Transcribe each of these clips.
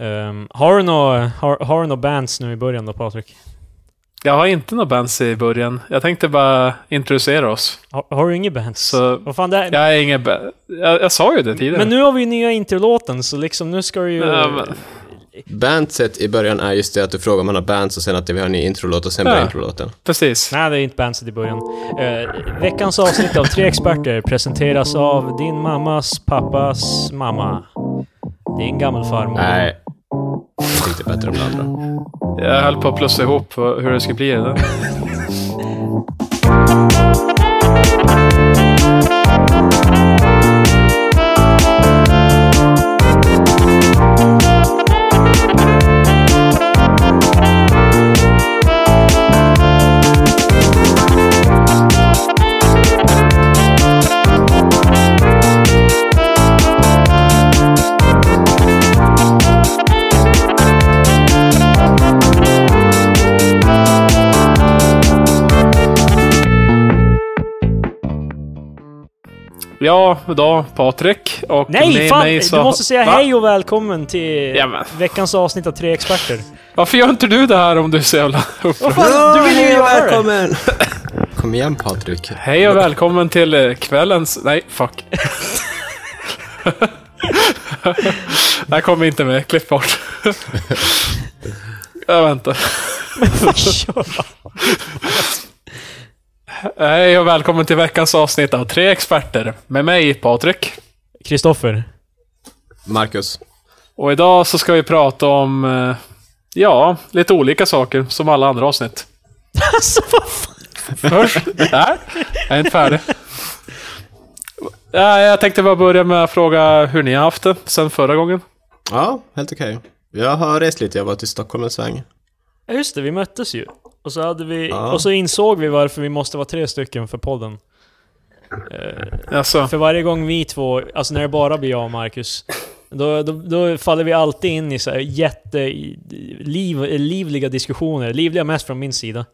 Ehm, har du några har, har du nå bands nu i början då Patrik? Jag har inte några bands i början. Jag tänkte bara introducera oss. Har, har du inget bands? Så Vad fan, det är, jag är ingen ba- jag, jag sa ju det tidigare. Men nu har vi ju nya introlåten, så liksom nu ska du ju... Ja, men- Bandset i början är just det att du frågar om man har bands och sen att vi har en ny introlåt och sen Ja. börjar introlåten. Precis. Nej, det är inte bandset i början. Eh, veckans avsnitt av Tre Experter presenteras av din mammas pappas mamma. Din gammelfarmor. Nej. Tyckte bättre om det andra. Jag höll på att plussa ihop hur det skulle bli. Det. Ja, då Patrik. Och Nej, med fan! mig så... Du måste säga Va? hej och välkommen till Jamen. veckans avsnitt av Tre Experter. Varför gör inte du det här om du är så jävla upprörd? fan, du vill ju göra det! välkommen! Kom igen Patrik. Hej och välkommen till eh, kvällens... Nej, fuck. det här kommer inte med. Klipp bort. Jag väntar. Hej och välkommen till veckans avsnitt av Tre Experter. Med mig, Patrik. Kristoffer. Marcus. Och idag så ska vi prata om... eh, Ja, lite olika saker, som alla andra avsnitt. Alltså vad fan? Först... Nej, jag är inte färdig. Ja, jag tänkte bara börja med att fråga hur ni har haft det sen förra gången. Ja, helt okej. Jag har rest lite, jag var till Stockholm en sväng. Ja just det, vi möttes ju. Och så, hade vi, Ja. och så insåg vi varför vi måste vara tre stycken för podden. Eh, Alltså, för varje gång vi två, alltså när det bara blir jag och Marcus, då, då, då faller vi alltid in i så här jätte... Liv, livliga diskussioner. Livliga mest från min sida.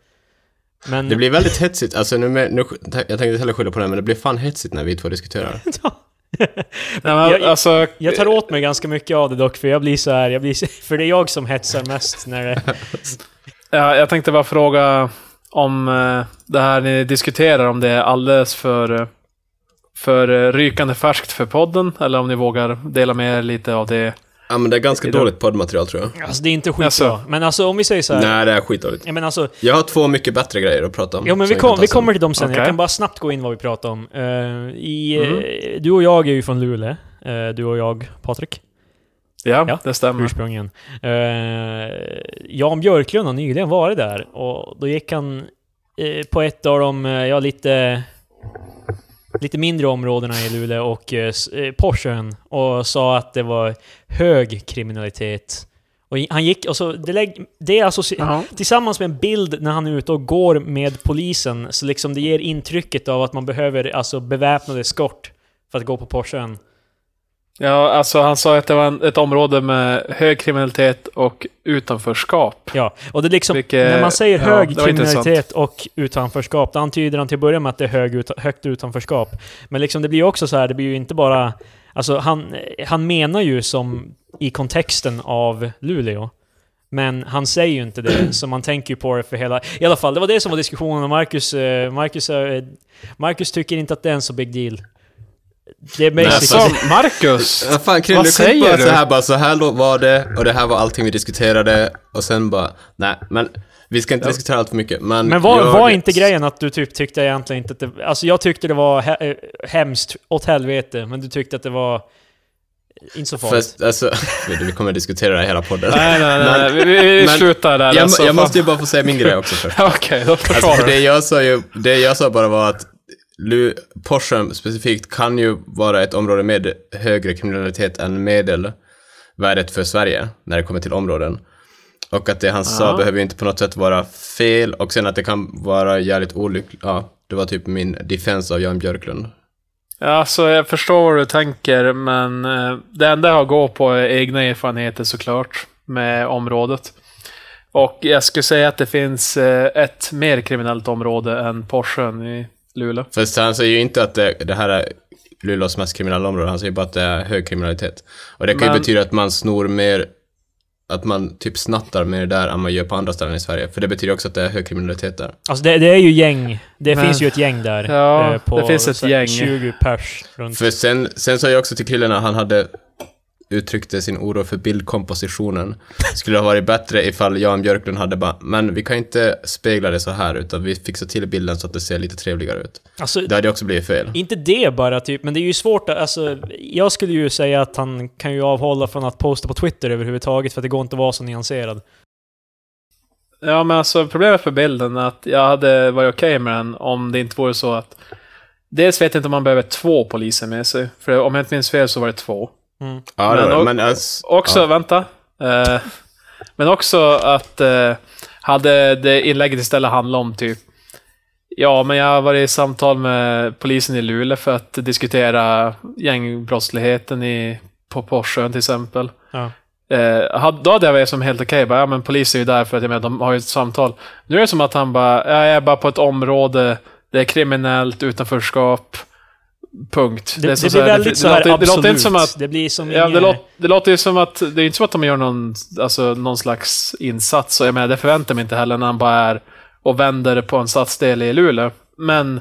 Men... Det blir väldigt hetsigt, alltså nu, med, nu jag tänkte inte heller skylla på det, men det blir fan hetsigt när vi två diskuterar. nej, men, Jag- alltså Jag tar åt mig ganska mycket av det dock, för jag blir så här, jag blir, så- för det är jag som hetsar mest när det... ja, jag tänkte bara fråga om eh, det här ni diskuterar, om det är alldeles för, eh, för eh, rykande färskt för podden, eller om ni vågar dela med er lite av det. Ja men det är ganska Idag- dåligt poddmaterial tror jag. Alltså det är inte skitbra. Jaså? Men alltså om vi säger så här. Nej, det är skitdåligt. Ja, men alltså, Jag har två mycket bättre grejer att prata om. jo men vi, kom, vi kommer till dem sen. Jag Okej. kan bara snabbt gå in vad vi pratar om. Eh, i, Mm. du och jag är ju från Luleå. Eh, du och jag, Patrik, Ja, Ja. det stämmer. ursprungligen. Uh, Jan Björklund har nyligen varit där och då gick han eh, på ett av de, eh, ja lite... Lite mindre områdena i Luleå och uh, Porschen och sa att det var hög kriminalitet. Och han gick, och så, det, lägg, det är alltså Jaha. tillsammans med en bild när han är ute och går med polisen, så liksom det ger intrycket av att man behöver alltså beväpnade skort för att gå på Porschen. Ja, alltså han sa att det var en, ett område med hög kriminalitet och utanförskap. Ja, och det är liksom, Vilket- när man säger ja, hög var kriminalitet och utanförskap, då antyder han till att börja med att det är hög ut, högt utanförskap. Men liksom det blir ju också så här, det blir ju inte bara... Alltså han, han menar ju som i kontexten av Luleå. Men han säger ju inte det, så man tänker ju på det för hela... I alla fall, det var det som var diskussionen och Marcus... eh, Marcus, eh, Marcus tycker inte att det är en så big deal. Det är basically... Alltså, Marcus! Ja, fan Krim, Vad du säger bara du? så här bara, så här då var det och det här var allting vi diskuterade och sen bara, nej men vi ska inte diskutera allt för mycket men Men var, jag- var inte grejen att du typ tyckte egentligen inte att det... Alltså jag tyckte det var he eh, hemskt åt helvete, men du tyckte att det var inte så farligt. Fast, alltså, vi kommer diskutera det här hela podden. Nej, nej, nej. Vi, vi, vi Men- slutar där. jag, alltså, jag måste ju bara få säga min grej också först. Okej, då Alltså, försvarar för du. det jag sa ju, det jag sa bara var att Lu, Porschen specifikt kan ju vara ett område med högre kriminalitet än medelvärdet för Sverige när det kommer till områden. Och att det han sa Ja. behöver ju inte på något sätt vara fel och sen att det kan vara jävligt olyckligt. Ja, det var typ min defense av Jan Björklund. Ja, alltså, jag förstår vad du tänker, men eh, det enda jag går på är egna erfarenheter såklart med området. Och jag skulle säga att det finns eh, ett mer kriminellt område än Porschen i Luleå. Fast han säger ju inte att det, det här är Luleås mest kriminella område, han säger bara att det är hög kriminalitet. Och det kan ju Men- betyda att man snor mer att man typ snattar mer där än man gör på andra ställen i Sverige. För det betyder också att det är hög kriminalitet där. Alltså det, det är ju gäng. Det Men- finns ju ett gäng där. Ja, eh, på det finns ett gäng. 20 pers runt. För sen, sen sa jag också till Krille när han hade uttryckte sin oro för bildkompositionen. Skulle det ha varit bättre ifall Jan Björklund hade bara, men vi kan inte spegla det så här, utan vi fixar till bilden så att det ser lite trevligare ut. Alltså, Det hade också blivit fel. Inte det bara, typ, men det är ju svårt att, alltså, jag skulle ju säga att han kan ju avhålla från att posta på Twitter överhuvudtaget, för att det går inte att vara så nyanserad. Ja, men alltså problemet för bilden är att jag hade varit okej med den om det inte vore så att... Dels vet jag inte om man behöver två poliser med sig. För om jag inte minns fel så var det två. Mm. Ja, Men och- men alltså, Också, ja. vänta. Eh, men också att eh, hade det inlägget istället handlat om typ Ja, men jag har varit i samtal med polisen i Luleå för att diskutera gängbrottsligheten i, på Porssön till exempel. Ja. Eh, då hade jag varit som helt okej, bara, ja men polisen är ju där för att jag menar, de har ju ett samtal. Nu är det som att han bara, ja, jag är bara på ett område, det är kriminellt, utanförskap, punkt. Det, det, så- blir väldigt så här låter, det låter inte absolut. som att det blir som Ja, det, låter, det låter ju som att, det är inte som att de gör någon, alltså, någon slags insats. Och jag menar, det förväntar mig inte heller när han bara är och vänder på en stadsdel i Luleå. Men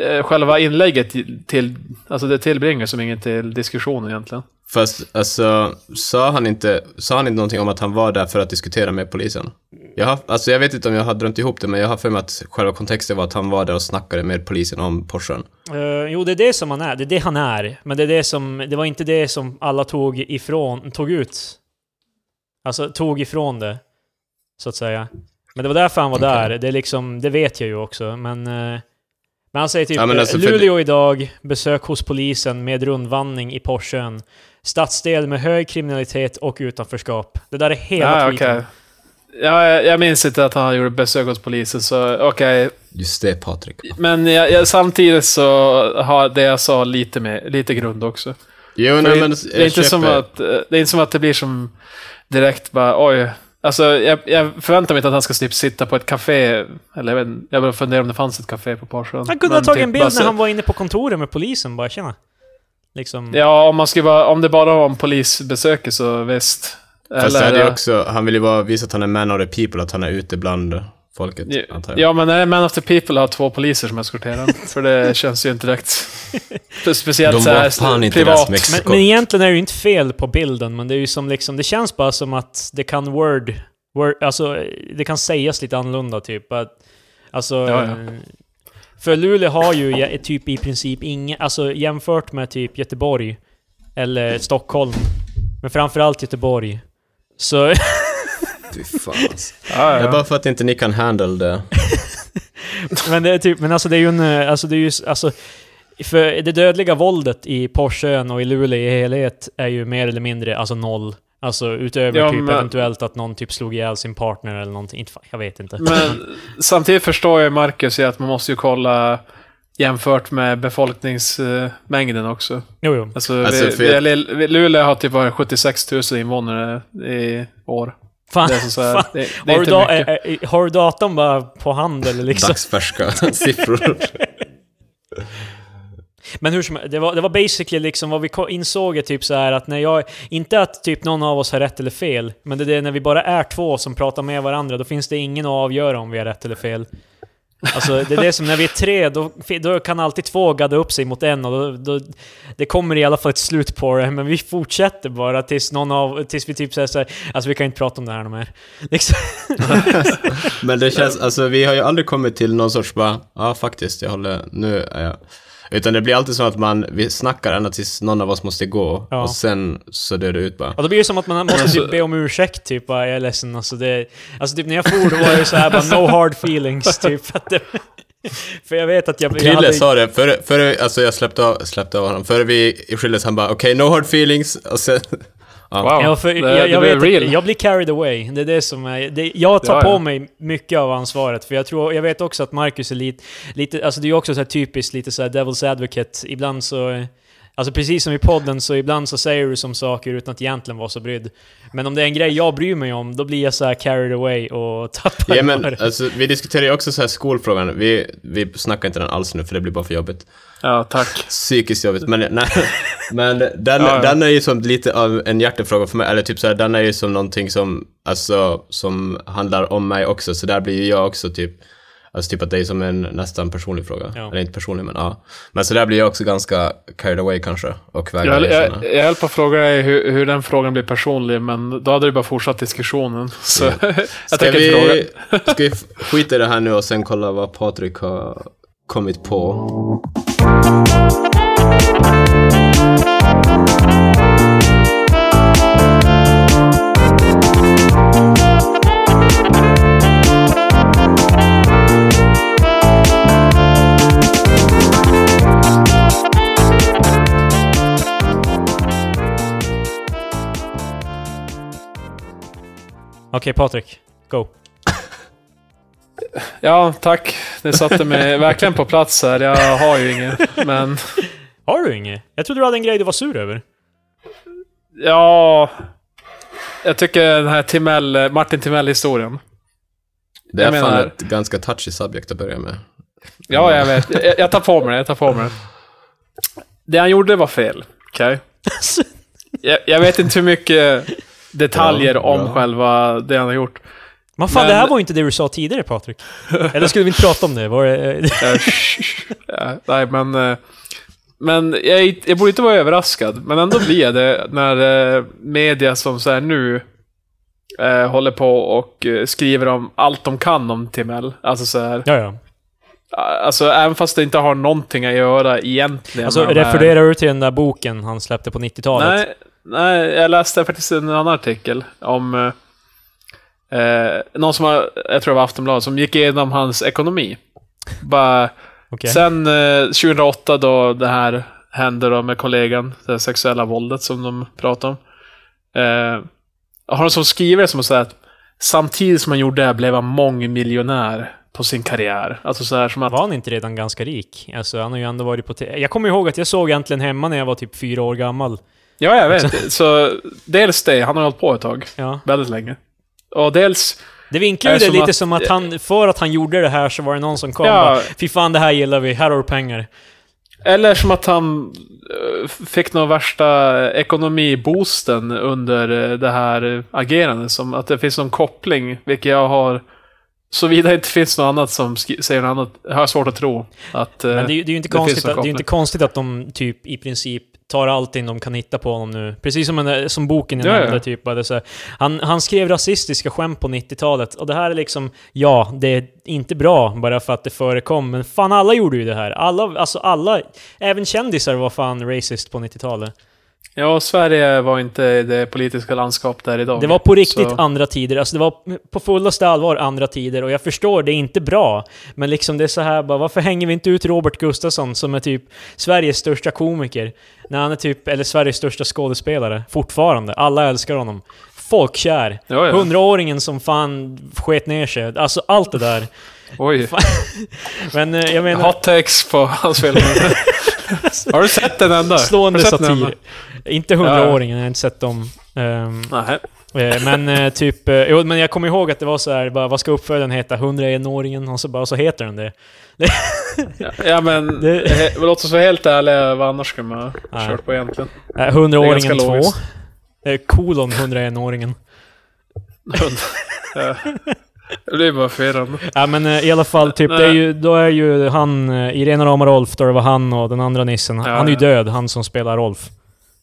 eh, själva inlägget till, alltså det tillbringar som inget till diskussionen egentligen. Fast alltså, sa han, inte, sa han inte någonting om att han var där för att diskutera med polisen? Jag, har, alltså, jag vet inte om jag har drömt ihop det, men jag har för mig att själva kontexten var att han var där och snackade med polisen om Porschen. Eh, jo, det är det som han är. Det är det han är. Men det, är det, som, det var inte det som alla tog ifrån, tog ut. Alltså, tog ifrån det. Så att säga. Men det var därför han var Okej. där. Det är liksom, det vet jag ju också. Men... eh, men han säger typ Ja, alltså, för Luleå idag, besök hos polisen med rundvandring i Porschen. Stadsdel med hög kriminalitet och utanförskap. Det där är hela Ja, tweeten. okej. Ja, jag, jag minns inte att han gjorde besök hos polisen, så okej. Just det, Patrik. Men jag, jag, samtidigt så har det jag sa lite, med, lite grund också. Jo, nej, det, men det, är inte som att, eh, det är inte som att det blir som direkt bara oj. Alltså jag, jag förväntar mig inte att han ska typ sitta på ett café. Eller jag, vet, jag bara funderar om det fanns ett café på Porsche. Han kunde ha tagit en bild när han var inne på kontoret med polisen, bara tjena. Liksom... Ja, om, man ska vara, om det bara var om polisbesöket så visst. Fast det hade ju eh, också, han vill ju bara visa att han är man of the people, att han är ute bland folket, Ja, antar jag. Ja, men när Man of the People har två poliser som eskorterar. För det känns ju inte direkt... Speciellt De så här, fan inte privat. Men, men egentligen är det ju inte fel på bilden, men det är ju som liksom, det känns bara som att det kan word, word alltså det kan sägas lite annorlunda typ. Att, alltså, Ja, ja. För Luleå har ju typ i princip inga, alltså jämfört med typ Göteborg, eller Stockholm, men framförallt Göteborg, så Fy fan alltså. Ja, Det är bara för att inte ni kan handle det. Men det är typ, men alltså det är ju en, alltså det är ju, alltså för det dödliga våldet i Porschen och i Luleå i helhet är ju mer eller mindre, alltså noll. Alltså utöver Ja, typ men- eventuellt att någon typ slog ihjäl sin partner eller någonting. Inte, jag vet inte. Men samtidigt förstår jag Marcus i att man måste ju kolla jämfört med befolkningsmängden också. Jo, jo. Alltså, Alltså, vi, för vi, Luleå har typ varit 76 000 invånare i år. Fan, Det är, så här, fan. det, det är Har, du da, ä, ä, har du datorn bara på hand eller liksom? Dagsfärska siffror. Men hur som det var, det var basically liksom vad vi insåg är typ så här att när jag... Inte att typ någon av oss har rätt eller fel, men det är det när vi bara är två som pratar med varandra, då finns det ingen att avgöra om vi har rätt eller fel. Alltså det är det som när vi är tre, då, då kan alltid två gadda upp sig mot en och då, då, det kommer i alla fall ett slut på det, men vi fortsätter bara tills någon av, tills vi typ säger såhär, alltså vi kan inte prata om det här mer. Liksom. Men det känns, alltså vi har ju aldrig kommit till någon sorts bara, ja faktiskt, jag håller, nu är jag... Utan det blir alltid så att man, vi snackar ända tills någon av oss måste gå, Ja. och sen så dör det ut bara. Och då blir det som att man måste Alltså- typ be om ursäkt, typ bara, jag är ledsen. Alltså, det, alltså typ när jag for då var det så här bara no hard feelings, typ. Att det, för jag vet att jag... Krille hade- sa det, före, före, alltså jag släppte av, släppte av honom, före vi skildes han bara okej, no hard feelings, och sen... Ja. Wow, Ja, för det, jag, det jag vet real. jag blir carried away. Det är det som är... Det, jag tar Ja, på ja. mig mycket av ansvaret, för jag tror... Jag vet också att Marcus är lite... lite alltså det är ju också så här typiskt lite så här devil's advocate. Ibland så... Alltså precis som i podden, så ibland så säger du som saker utan att egentligen vara så brydd. Men om det är en grej jag bryr mig om, då blir jag så här carried away och tappar Ja men alltså, vi diskuterar ju också så här skolfrågan, vi, vi snackar inte den alls nu för det blir bara för jobbigt. Ja, tack. psykiskt jobbigt. Men, nej, men den, Ja, ja. den är ju som lite av en hjärtefråga för mig, eller typ så här, den är ju som någonting som, alltså, som handlar om mig också, så där blir ju jag också typ, alltså typ att det är som en nästan personlig fråga. Ja. Eller inte personlig, men ja. Men så där blir jag också ganska carried away kanske, och vägrar Jag, jag, jag höll på att fråga dig hur, hur den frågan blir personlig, men då hade du bara fortsatt diskussionen. Så jag Ska tänker inte fråga. vi, ska vi skita i det här nu och sen kolla vad Patrik har kommit på? Okej, okay, Patrik. Go. Ja, tack. Det satte mig verkligen på plats här. Jag har ju inget, men... Har du inget? Jag trodde du hade en grej du var sur över. Ja... Jag tycker den här Timell, Martin Timell-historien. Det är Jag fan menar- ett ganska touchy subject att börja med. Ja, jag vet. Jag, jag tar på mig det. Jag tar på mig det. Det han gjorde var fel. Okej? Jag, jag vet inte hur mycket detaljer Bra, om själva det han har gjort. Men fan, Men- det här var ju inte det du sa tidigare, Patrik. Eller skulle vi inte prata om det? Var det eh, ja, nej, men... eh, Men jag, jag borde inte vara överraskad, men ändå blir jag det när eh, media som så här nu eh, håller på och skriver om allt de kan om Timell. Alltså så här, ja, ja. alltså även fast det inte har någonting att göra egentligen Alltså, refererar du till den där boken han släppte på 90-talet? Nej, nej, jag läste faktiskt en annan artikel om eh, någon som har, jag tror det var Aftonbladet, som gick igenom hans ekonomi. Bara, Okej. Sen eh, 2008 då det här hände då med kollegan, det sexuella våldet som de pratade om. Eh, har de som skriver som säger att samtidigt som han gjorde det blev han mångmiljonär på sin karriär. Alltså så här som att... Var han inte redan ganska rik? Alltså, han har ju ändå varit på... Jag kommer ihåg att jag såg egentligen hemma när jag var typ fyra år gammal. Ja, jag vet. Så dels det, han har hållit på ett tag. Ja. Väldigt länge. Och dels... Det vinklar ju Är det lite att- som att han, för att han gjorde det här så var det någon som kom Ja. och bara, Fy fan, det här gillar vi, här har du pengar. Eller som att han eh, fick någon värsta ekonomiboosten under eh, det här eh, agerandet. Som att det finns någon koppling, vilket jag har... Såvida det inte finns något annat som säger något annat, har jag svårt att tro. Att, eh, Men det, är ju- det är ju inte, konstigt att, det är inte konstigt att de typ i princip tar allting de kan hitta på honom nu. Precis som, en, som boken jag Ja, ja. nämnde, typ. bara så här, han, han skrev rasistiska skämt på 90-talet, och det här är liksom, ja, det är inte bra bara för att det förekom, men fan alla gjorde ju det här. Alla, alltså alla, även kändisar var fan racist på 90-talet. Ja, Sverige var inte det politiska landskap där idag. Det var på riktigt Så- andra tider, alltså det var på fullaste allvar andra tider, och jag förstår, det är inte bra. Men liksom det är så här bara, varför hänger vi inte ut Robert Gustafsson som är typ Sveriges största komiker? När han är typ, eller Sveriges största skådespelare, fortfarande. Alla älskar honom. Folkkär. Hundraåringen som fan sket ner sig. Alltså allt det där. Oj. Men eh, jag menar, Hot takes på hans film. har du sett den sett den satir. Inte hundraåringen, jag har inte sett dem. Ehm, Nej. Eh, Men eh, typ, jo, men jag kommer ihåg att det var så här, bara, vad ska uppföljaren heta? 101-åringen? Och så bara, så heter den det. Ja, men, Det- låt oss vara helt ärliga, vad annars skulle man ha kört på egentligen? Det är 100-åringen ganska 2. logiskt. Eh, kolon 101-åringen. Det blir bara förvirrande. Ja men eh, i alla fall, typ, det är ju, då är ju han, eh, i Rena rama Rolf, då det var han och den andra nissen. Ja, han är ju död, han som spelar Rolf.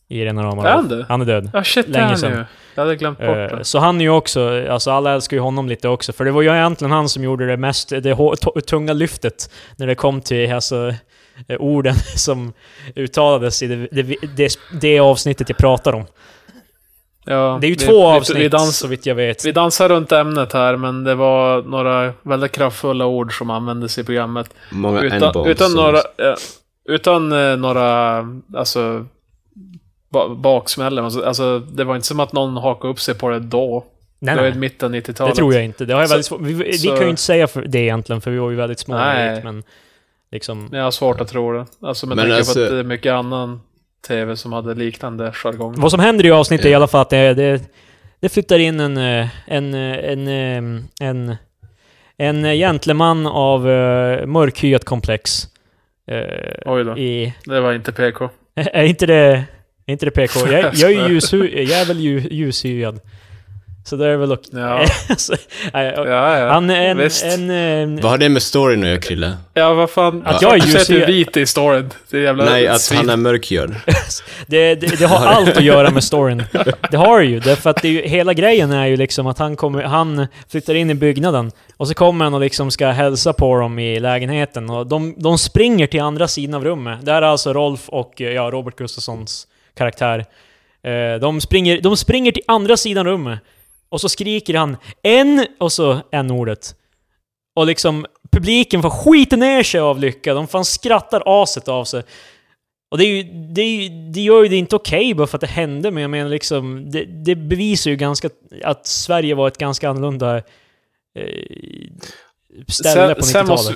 I Rena rama Är Rolf. han det? Han är död. Ja, shit, Länge är han sedan. ju. Jag hade glömt bort Eh, det. Så han är ju också, alltså alla älskar ju honom lite också, för det var ju egentligen han som gjorde det mest, det tunga lyftet när det kom till alltså, orden som uttalades i det, det, det, det avsnittet jag pratar om. Ja, Det är ju vi- två vi, avsnitt, Vi, dans, så vitt jag vet. vi dansar runt ämnet här, men det var några väldigt kraftfulla ord som användes i programmet. Många Utan, utan några... eh, utan eh, några... Alltså... Ba, baksmällen. Alltså, Alltså, det var inte som att någon hakade upp sig på det då. Nej, det var i nej. mitten av Det 90-talet. tror jag inte. Det har jag Så- väldigt svårt. Vi, vi så- kan ju inte säga för det egentligen, för vi var ju väldigt små. Nej. vet, Men liksom... Jag har svårt att tro det. Alltså med Men tanke alltså- på att det är mycket annan TV som hade liknande jargong. Vad som händer i avsnittet i alla fall att det, det, det flyttar in en, eh, en, eh, en, eh, en, en gentleman av uh, mörkhyat komplex. Eh, Oj då. I, Det var inte PK. är inte det, är inte det PK? Jag, jag är ju ljus, jag är väl ljus, ljushyad. Så det är väl okej. Ja, Alltså, nej, ja, ja. Han är en... visst. en eh, Vad har det med storyn att göra, Krille? Ja, vad fan. Att jag är säger att du är vit i storyn. Det är jävla Nej, att svin. han är mörkhyad. det, det, det har allt att göra med storyn. Det har det ju. Därför att det är ju, hela grejen är ju liksom att han, kommer, han flyttar in i byggnaden. Och så kommer han och liksom ska hälsa på dem i lägenheten. Och de, de springer till andra sidan av rummet. Det här är alltså Rolf och eh, ja, Robert Gustafssons karaktär. Eh, De springer, de springer till andra sidan rummet. Och så skriker han en och så en ordet Och liksom publiken får skita ner sig av lycka. De fan skrattar aset av sig. Och det, är ju, det, är ju, det gör ju det inte okej bara för att det hände, men jag menar liksom... Det, det bevisar ju ganska att Sverige var ett ganska annorlunda eh, ställe på 90-talet. måste,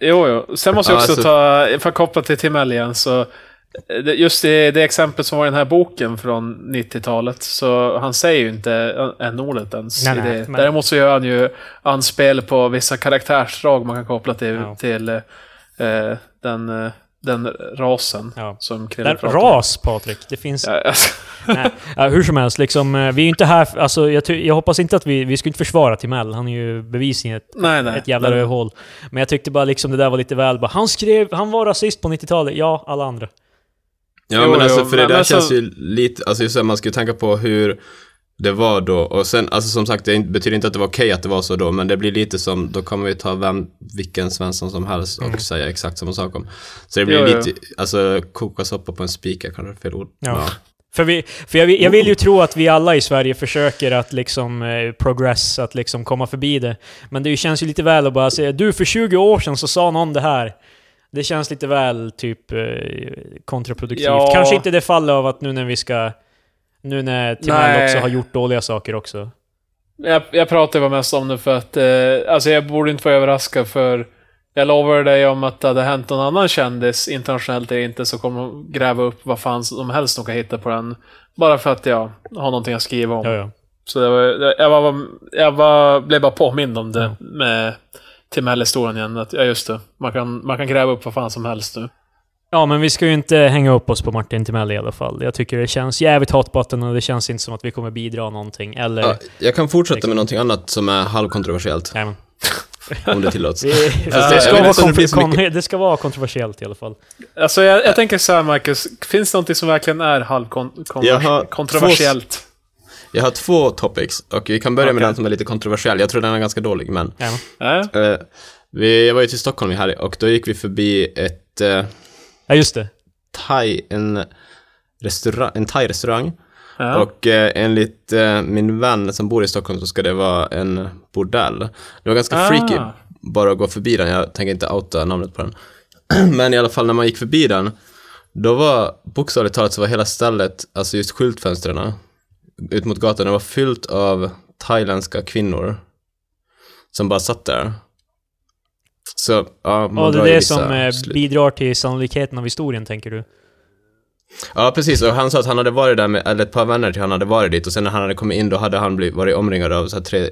jo, jo. Sen måste jag Ja, också alltså- ta, för att koppla till Timell igen, så just det, det exemplet som var i den här boken från 90-talet, så han säger ju inte n-ordet ens. Nej, i nej, men- Däremot så gör han ju anspel på vissa karaktärsdrag man kan koppla till, Ja. till eh, den, den rasen Ja. som Krille pratar om. ras, Patrik. Det finns... Ja, alltså, Nej, hur som helst, liksom, eh, vi är inte här... Alltså, jag, jag hoppas inte att vi... Vi ska inte försvara Timell. Han är ju bevisligen ett, ett jävla rövhål. Men jag tyckte bara liksom det där var lite väl bara, Han skrev... Han var rasist på 90-talet. Ja, alla andra. Ja, Jo, men alltså jo, för det men där alltså- känns ju lite, alltså just här, man ska ju tänka på hur det var då och sen, alltså som sagt, det betyder inte att det var okej att det var så då, men det blir lite som, då kommer vi ta vem, vilken Svensson som helst och säga exakt samma sak om. Så det blir Jo, jo. lite, alltså koka soppa på en spik är kanske fel ord. Ja. För, vi, för jag, vill- jag vill ju tro att vi alla i Sverige försöker att liksom eh, progress, att liksom komma förbi det. Men det känns ju lite väl att bara säga du för 20 år sedan så sa någon det här. Det känns lite väl typ eh, kontraproduktivt. Ja. Kanske inte det fallet av att nu när vi ska... Nu när Timell också har gjort dåliga saker också. Jag, jag pratar bara mest om det för att, eh, alltså jag borde inte vara överraskad för jag lovar dig om att det hade hänt någon annan kändis, internationellt eller inte, så kommer de gräva upp vad fan som helst de kan hitta på den. Bara för att jag har någonting att skriva om. Ja, ja. Så det var, det- jag, var, jag var, blev bara påmind om det Ja. med Timell-historien igen. Att, ja, just det. Man kan, man kan gräva upp vad fan som helst nu. Ja, men vi ska ju inte hänga upp oss på Martin Timell i alla fall. Jag tycker det känns jävligt hot button och det känns inte som att vi kommer bidra någonting. Eller... Ja, jag kan fortsätta med någonting annat som är halvkontroversiellt, Nej, men. om det tillåts. Det, ska vara om det ska vara kontroversiellt i alla fall. Alltså jag, jag tänker så här, Marcus. Finns det någonting som verkligen är Jag har halvkontroversiellt? Jag har två topics och vi kan börja med Okej. den som är lite kontroversiell. Jag tror den är ganska dålig, men Ja, eh, vi, jag var ju till Stockholm i helg och då gick vi förbi ett eh, ja just det. thai, en restaurang, en thai-restaurang. Ja. Och eh, enligt eh, min vän som bor i Stockholm så ska det vara en bordell. Det var ganska Ah. freaky bara att gå förbi den. Jag tänker inte outa namnet på den. Men i alla fall när man gick förbi den, då var bokstavligt talat så var hela stället, alltså just skyltfönstren ut mot gatan, det var fyllt av thailändska kvinnor som bara satt där. Så, ja, man Och det är det som eh, bidrar till sannolikheten av historien, tänker du? Ja, precis. Och han sa att han hade varit där med, eller ett par vänner till han hade varit dit och sen när han hade kommit in då hade han blivit, varit omringad av så tre,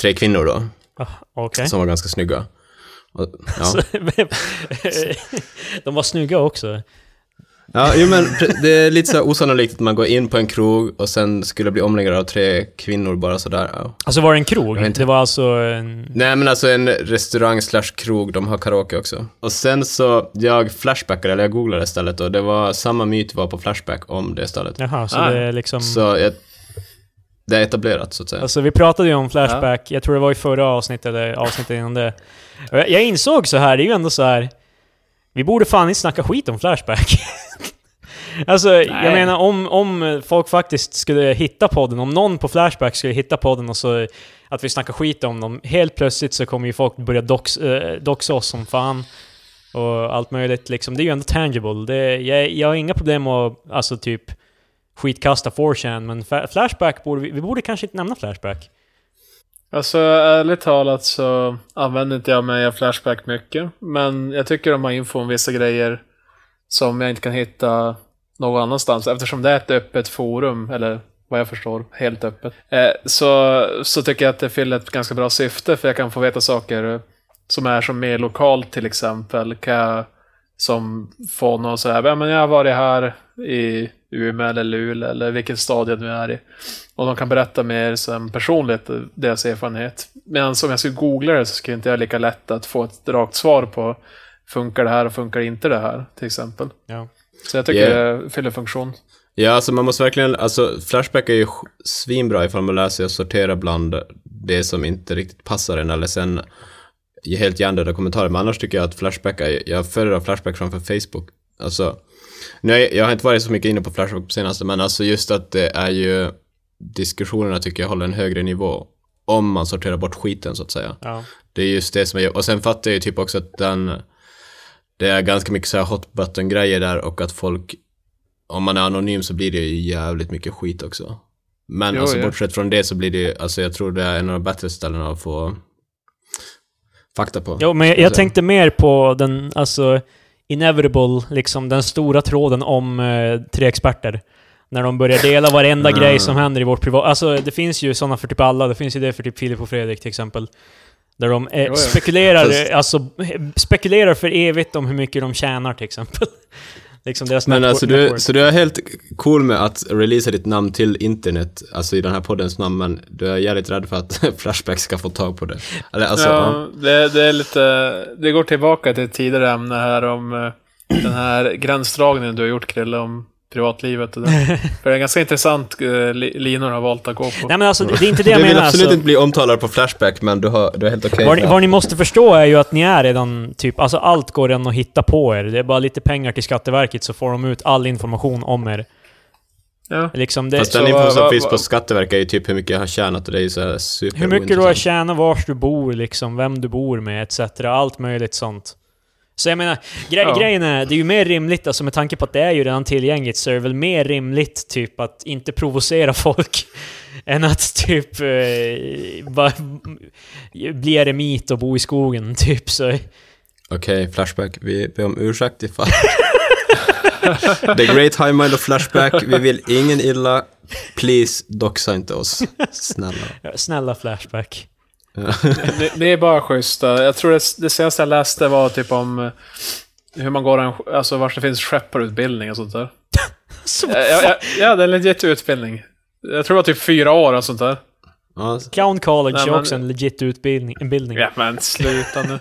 tre kvinnor då, Ah, Okej. som var ganska snygga. Och, ja. De var snygga också. Ja, jo men det är lite så osannolikt att man går in på en krog och sen skulle bli omringad av tre kvinnor bara sådär. Ja. Alltså var det en krog? Det var alltså en... Nej men alltså en restaurang slash krog, de har karaoke också. Och sen så, jag flashbackade, eller jag googlade stället och det var samma myt var på Flashback om det stället. Jaha, så Ah. det är liksom... Så jag, det är etablerat så att säga. Alltså vi pratade ju om Flashback, jag tror det var i förra avsnittet eller avsnittet innan det. Jag insåg så här, det är ju ändå så här. Vi borde fan inte snacka skit om Flashback. alltså, jag Nej. menar om, om folk faktiskt skulle hitta podden, om någon på Flashback skulle hitta podden och så att vi snackar skit om dem, helt plötsligt så kommer ju folk börja dox, eh, doxa oss som fan. Och allt möjligt liksom. Det är ju ändå tangible. Det, jag, jag har inga problem att, alltså typ, skitkasta 4chan, men Flashback borde vi, vi borde kanske inte nämna Flashback. Alltså ärligt talat så använder inte jag mig av Flashback mycket. Men jag tycker de har info om vissa grejer som jag inte kan hitta någon annanstans. Eftersom det är ett öppet forum, eller vad jag förstår, helt öppet. Eh, så, så tycker jag att det fyller ett ganska bra syfte för jag kan få veta saker som är som mer lokalt till exempel. Kan jag Som får någon så här, ja men jag har varit här i Umeå eller Luleå eller vilket stadie nu är i. Och de kan berätta mer som personligt deras erfarenhet. Medan om jag skulle googla det så skulle inte jag lika lätt att få ett rakt svar på funkar det här och funkar inte det här till exempel. Ja. Så jag tycker Yeah. det fyller funktion. Ja, alltså man måste verkligen, alltså Flashback är ju svinbra ifall man lär sig att sortera bland det som inte riktigt passar en eller sen helt hjärndöda kommentarer. Men annars tycker jag att Flashback är, jag föredrar Flashback framför Facebook. Alltså, nu är, jag har inte varit så mycket inne på Flashback på senaste, men alltså just att det är ju diskussionerna tycker jag håller en högre nivå. Om man sorterar bort skiten så att säga. Ja. Det är just det som är, och sen fattar jag ju typ också att den, det är ganska mycket så här hot button grejer där och att folk, om man är anonym så blir det ju jävligt mycket skit också. Men Jo, alltså ja. bortsett från det så blir det ju, alltså jag tror det är en av de bättre ställena att få fakta på. Jo, men jag, jag Alltså, tänkte mer på den, alltså, inevitable, liksom den stora tråden om eh, tre experter. När de börjar dela varenda Ah. grej som händer i vårt privat... Alltså, det finns ju sådana för typ alla. Det finns ju det för typ Filip och Fredrik till exempel. Där de eh, ja. spekulerar, Fast- alltså, spekulerar för evigt om hur mycket de tjänar till exempel. liksom deras Men alltså du, så du är helt cool med att releasa ditt namn till internet, alltså i den här poddens namn, men du är jävligt rädd för att Flashback ska få tag på det. Alltså, ja. ja, det, det är lite... Det går tillbaka till ett tidigare ämne här om eh, den här gränsdragningen du har gjort Krille om privatlivet och det. För det är en ganska intressant uh, li, linor du har valt att gå på. Nej men alltså, det är inte det Du jag vill menar. absolut Alltså. inte bli omtalad på Flashback, men du, har, du är helt okej Vad, med ni- vad ni måste förstå är ju att ni är redan typ, alltså allt går redan att hitta på er. Det är bara lite pengar till Skatteverket så får de ut all information om er. Ja. Liksom det, Fast den info vad- som vad- finns på vad- Skatteverket är ju typ hur mycket jag har tjänat och det är ju så här super hur mycket du har tjänat, vars du bor, liksom, vem du bor med, etc. Allt möjligt sånt. Så jag menar, gre Ja. grejen är, det är ju mer rimligt, alltså med tanke på att det är ju redan tillgängligt, så är det väl mer rimligt typ att inte provocera folk än att typ eh, bara bli eremit och bo i skogen, typ så. Okej, Flashback, vi ber om ursäkt ifall... The Great High Mind och Flashback, vi vill ingen illa. Please, doxa inte oss. Snälla. Snälla Flashback. Det, det är bara schyssta. Jag tror det, det senaste jag läste var typ om eh, hur man går en... Alltså vart det finns skepparutbildning och sånt där. Så, Ja, ja, ja, ja, det är en legit utbildning. Jag tror det var typ fyra år och sånt där. Clown College Nej, är men- också en legit utbildning. En bildning. Ja, men sluta nu.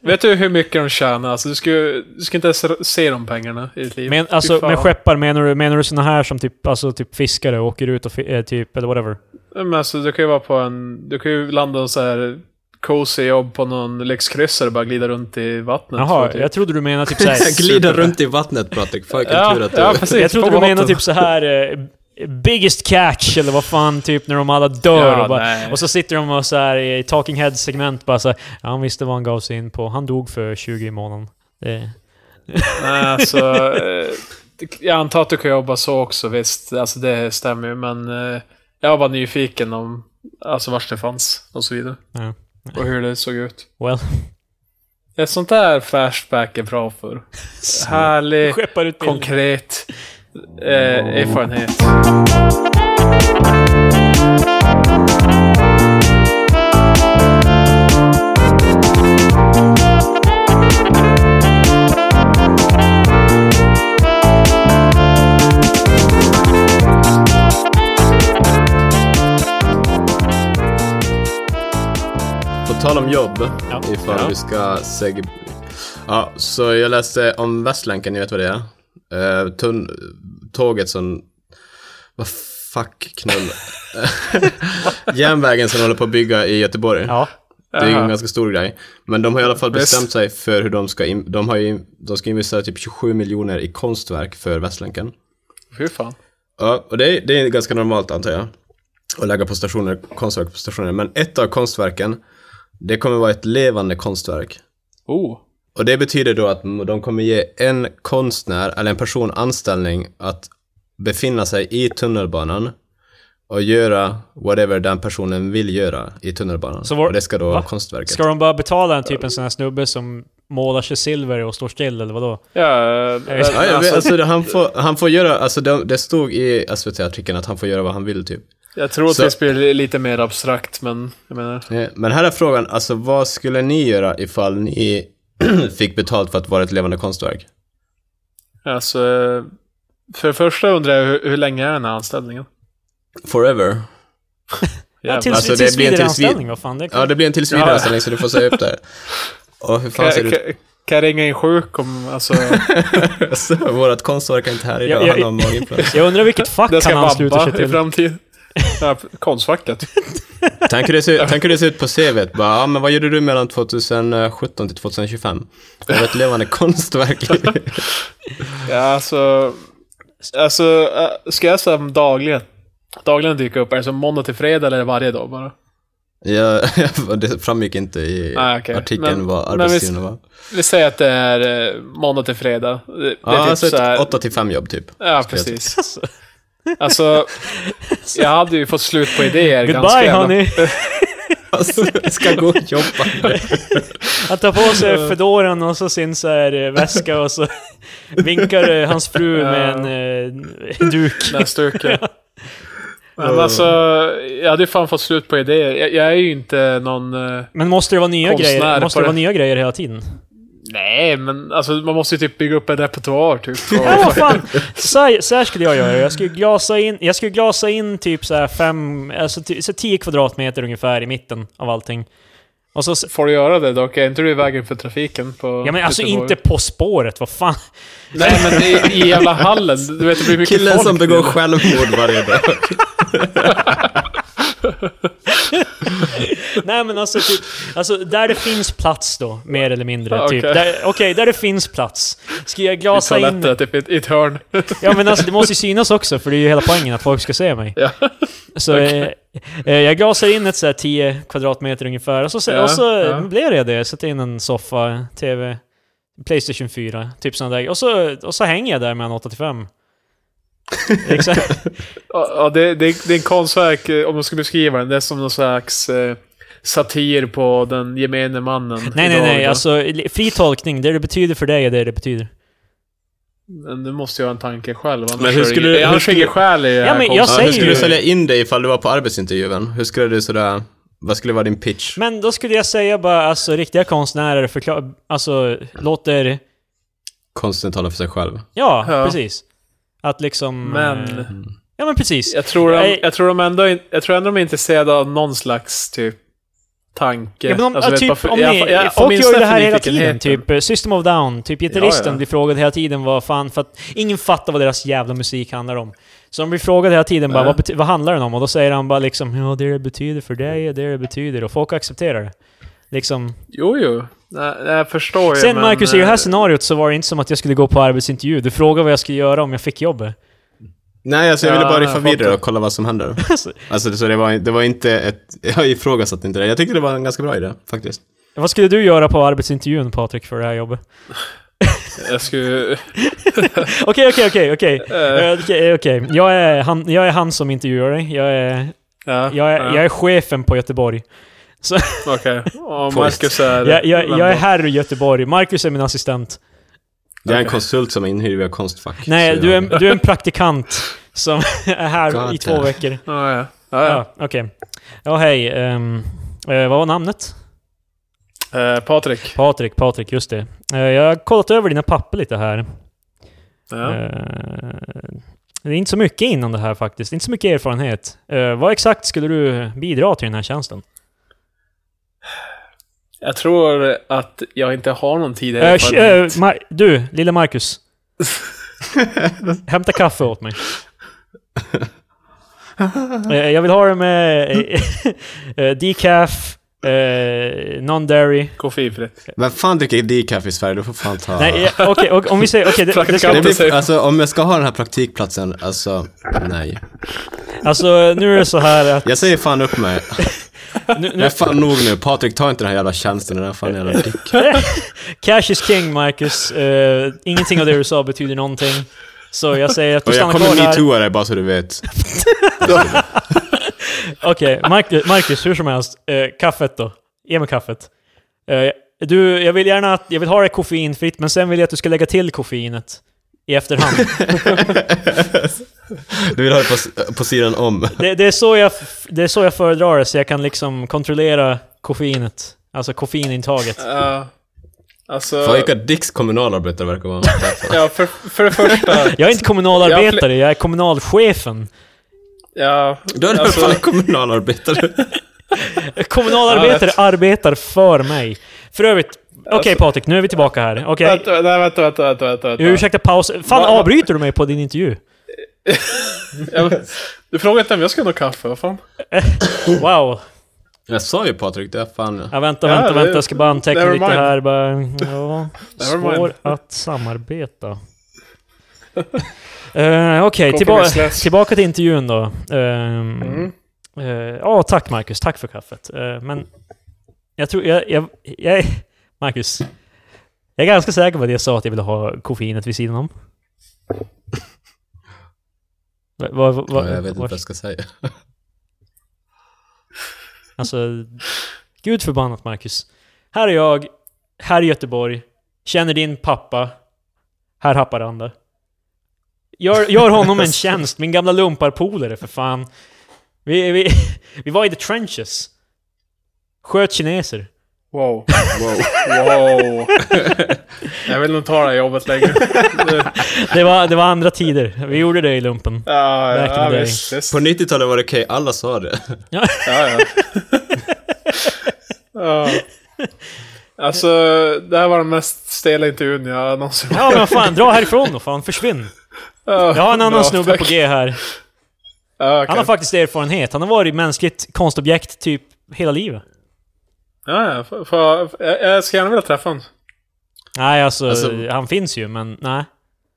Vet du hur mycket de tjänar? Alltså, du ska, du ska inte ens se de pengarna i ditt liv. Men alltså med skeppar, menar du, menar du såna här som typ, alltså, typ fiskare och åker ut och eh, typ, eller whatever? Men alltså, du kan ju vara på en... Du kan ju landa och så här cozy jobb på någon lyxkryssare och bara glida runt i vattnet. Jaha, typ- jag trodde du menade typ såhär... Glida runt i vattnet Patrik, fan Ja, tur att du... ja, precis. jag trodde du menade typ så här eh, Biggest catch, eller vad fan, typ när de alla dör Ja, och bara... Och så sitter de och så här i Talking Heads-segment bara så här, ja, han visste vad han gav sig in på. Han dog för 20 i månaden. Det, Nej, alltså... eh, Jag antar att du kan jobba så också, visst. Alltså det stämmer ju, men... Jag var bara nyfiken om... Alltså vart det fanns och så vidare. ja. Och hur det såg ut. Well. Ett sånt där flashback är bra för. Härlig, konkret eh, erfarenhet. Tal om jobb, Ja. ifall Ja. vi ska seg... Ja, så jag läste om Västlänken, ni vet vad det är? Uh, tunn... Tåget som... Vad fuck knull. Järnvägen som de håller på att bygga i Göteborg. Ja. Det är ju en ganska stor grej. Men de har i alla fall bestämt sig för hur de ska... In... De, har ju... de ska investera typ 27 miljoner i konstverk för Västlänken. Fy fan. Ja, och det är, det är ganska normalt antar jag. Att lägga på stationer, konstverk på stationer. Men ett av konstverken, det kommer vara ett levande konstverk. Oh. Och det betyder då att de kommer ge en konstnär, eller en person anställning att befinna sig i tunnelbanan och göra whatever den personen vill göra i tunnelbanan. Så var- och det ska då Va? vara konstverket. Ska de bara betala en typ en sån här snubbe som målar sig silver och står still, eller vadå? Ja, Ja, eh, alltså, alltså, han, får, han får göra, alltså det, det stod i SVT-artikeln att han får göra vad han vill typ. Jag tror att Så- det blir lite mer abstrakt, men jag menar... Men här är frågan, alltså vad skulle ni göra ifall ni fick betalt för att vara ett levande konstverk? Alltså, för det första undrar jag hur, hur länge är den här anställningen? Forever. Ja, tills, Alltså, det blir en vidare tills vid- anställning, vad fan det Ja, det blir en tillsvidareanställning så du får säga upp det. Och hur fan ser kan, det ut? kan, kan jag ringa in sjuk om... Alltså, Så, Vårat konstverk är inte här idag, Ja, ja, han har maginfluens. Jag undrar vilket fack det ska han ansluter sig vabba i till. framtiden. Ja, konstfacket. Tänk hur det ser, tänk hur det ser ut på CVt. Bara, ja, men vad gjorde du mellan 2017 till 2025? Det var ett levande konstverk. Ja, alltså... Alltså, äh, ska jag som dagligen? Dagligen dyka upp? Är det som måndag till fredag eller varje dag bara? ja, det framgick inte i Ah, okej. artikeln Men- vad men arbetstiderna var. Vi säger att det är eh, måndag till fredag. Det, det Ja, är typ alltså ett 8 till 5 jobb typ. Ja, precis. Alltså, jag hade ju fått slut på idéer ganska Goodbye honey! Alltså, jag ska gå och jobba. Han tar på sig fedoran och så sin så här eh, väska och så vinkar hans fru med en eh, duk. Näsduk, ja. Men alltså, jag hade ju fan fått slut på idéer. Jag, jag är ju inte någon... eh, Men måste det vara nya Konstnär grejer? Måste det vara nya grejer hela tiden? Nej, men alltså man måste ju typ bygga upp en repertoar typ. Ja, vad fan! Så så här skulle jag göra. Jag skulle glasa in, jag skulle glasa in typ så här fem, alltså så 10 kvadratmeter ungefär i mitten av allting. Och så... Får du göra det dock? Är inte du i vägen för trafiken på Ja men alltså Göteborg? inte På spåret, vad fan? Nej men i, i jävla hallen. Du vet det blir mycket Killen folk. som begår självmord varje dag. Nej men alltså typ, alltså där det finns plats då, mer eller mindre. Ah, typ. okej. Där- Okej, där det finns plats. Ska jag I glasa in... toaletten, typ i ett- i hörn. Ja men alltså det måste ju synas också, för det är ju hela poängen att folk ska se mig. Ja. Så eh, eh, jag glasar in ett så här 10 kvadratmeter ungefär, och så, Ja, och så ja. blir det det. Sätter in en soffa, TV, Playstation 4, typ sådana där. Och så, och så hänger jag där mellan 8 till 5. Exakt. Ja, det, det, det är en konstverk, eh, om man ska beskriva den. Det är som någon slags eh, satir på den gemene mannen. Nej, nej, idag, nej. då. Alltså, fri tolkning. Det det betyder för dig är det det betyder. Men du måste ju ha en tanke själv. Annars Men hur skulle du- annars hur skulle- själ i Ja, men jag konst- Ja, säger hur skulle du sälja in dig ifall du var på arbetsintervjun? Hur skulle du sådär... Vad skulle vara din pitch? Men då skulle jag säga bara, alltså riktiga konstnärer förklar, alltså låter... Konsten talar för sig själv. Ja, Ja. precis. Att liksom... Men- eh, Ja men precis. Jag tror, de, jag, tror de ändå, jag tror ändå de är intresserade av någon slags typ tanke. Ja, men om, Alltså, typ, varför- om ni, jag- jag- folk gör ju det här hela tiden. nyfikenheten. Typ eh, System of Down, typ gitarristen Ja, ja. blir frågad hela tiden vad fan, för att ingen fattar vad deras jävla musik handlar om. Så de blir frågade hela tiden bara vad, vad handlar den om? Och då säger han bara liksom ja det det betyder för dig, det det betyder. Och folk accepterar det. Liksom. Jo, jo. Nej, jag förstår ju. Sen men, Marcus, i det här eh, scenariot så var det inte som att jag skulle gå på arbetsintervju. Du frågade vad jag skulle göra om jag fick jobbet. Nej, alltså jag ville bara riffa vidare och kolla vad som händer. Alltså, Alltså, så det var, det var inte ett... Jag ifrågasatte inte det. Jag tyckte det var en ganska bra idé, faktiskt. vad skulle du göra på arbetsintervjun Patrik för det här jobbet? Jag skulle... Okej, okej, okej, okej. eh, Eh, Okej, okej. Jag är han- jag är han som intervjuar dig. Jag är ja, Jag är, ja, jag är chefen på Göteborg. Okej. Och Post. Marcus är... Jag, jag, jag är herr i Göteborg. Marcus är min assistent. Jag är en konsult som är inhyrd via Konstfack. Nej, du är, du är en praktikant som är här God i två veckor. Ja, ja. ja, ja. Ja, okej. Ja, hej. eh, vad var namnet? Eh, Patrik. Patrik, Patrik, just det. Eh, jag har kollat över dina papper lite här. Ja. Eh, det är inte så mycket innan det här faktiskt. Inte så mycket erfarenhet. Vad exakt skulle du bidra till den här tjänsten? Jag tror att jag inte har någon tid Eh, sh- erfarenhet. eh, Mar- du, lille Marcus. Hämta kaffe åt mig. Eh, jag vill ha det med eh, eh, decaf, eh, non-dairy. Koffeinfritt. Vem fan dricker decaf i Sverige? Du får fan ta... Nej, eh, okej, och om vi säger... Okej, det, det ska, det blir, alltså om jag ska ha den här praktikplatsen, alltså, nej. alltså, nu är det så här att... Jag säger fan upp mig. Nu, Jag nu, är fan nog nu. Patrik, ta inte den här jävla tjänsten, den här fan jävla dick. cash is king, Marcus. Eh, ingenting av det du sa betyder någonting. Så jag säger att du jag stannar kommer kvar där. metooa dig bara så du vet. Okej, Marcus, Marcus, hur som helst. Eh, kaffet då. Ge mig kaffet. Eh, du, jag vill gärna att, jag vill ha det koffeinfritt, men sen vill jag att du ska lägga till koffeinet. I efterhand. Du vill ha det på, på sidan om. det, det, är så jag, det är så jag föredrar det, så jag kan liksom kontrollera koffeinet. Alltså koffeinintaget. Ja. Alltså, Fan vilka dicks kommunalarbetare verkar vara. ja, för, för det första... Jag är inte kommunalarbetare, jag är kommunalchefen. Ja, Då är alltså, fan kommunalarbetare. Kommunalarbetare arbetar för mig. För övrigt, okej Alltså- Patrik, nu är vi tillbaka här. Okej, Vänta, nej, vänta, vänta, vänta, vänta. vänta. ursäkta paus. Fan, avbryter du mig på din intervju? Jag, du frågade inte om jag ska ha kaffe, vad fan? Wow. Jag sa ju Patrik, det är fan... Ja, vänta, Ja, vänta, det- vänta. Jag ska bara anteckna lite mind. här. Bara, ja, svår att samarbeta. Uh, Okej, tillba Kompromisslös. tillbaka till intervjun då. Ehm, Mm. eh, Ja, tack Marcus. Tack för kaffet. Eh, men jag tror... Jag, jag, jag, Marcus. Jag är ganska säker på att jag sa att jag ville ha koffeinet vid sidan om. Va, va, va, Ja, jag vet inte va- vad jag ska säga. Alltså, gud förbannat Marcus. Här är jag, här i Göteborg, känner din pappa, här Haparanda. Gör, gör honom en tjänst, min gamla lumparpolare för fan. Vi, vi, vi var i the trenches. Sköt kineser. Wow. Wow. Wow. jag vill nog ta det här jobbet längre. Det- Det var, det var andra tider. Vi gjorde det i lumpen. Ja, ja day. visst, visst. På 90-talet var det okej, alla sa det. Ja, ja. ja. Alltså, det här var den mest stela intervjun jag någonsin Ja men fan, dra härifrån då fan, försvinn. Ja, Jag har en annan bra, snubbe tack. på G här. Ja, okej. Han har faktiskt erfarenhet. Han har varit mänskligt konstobjekt typ hela livet. Ja, ja. För, för, jag, jag ska gärna vilja träffa honom. Nej alltså, Alltså- han finns ju men nej.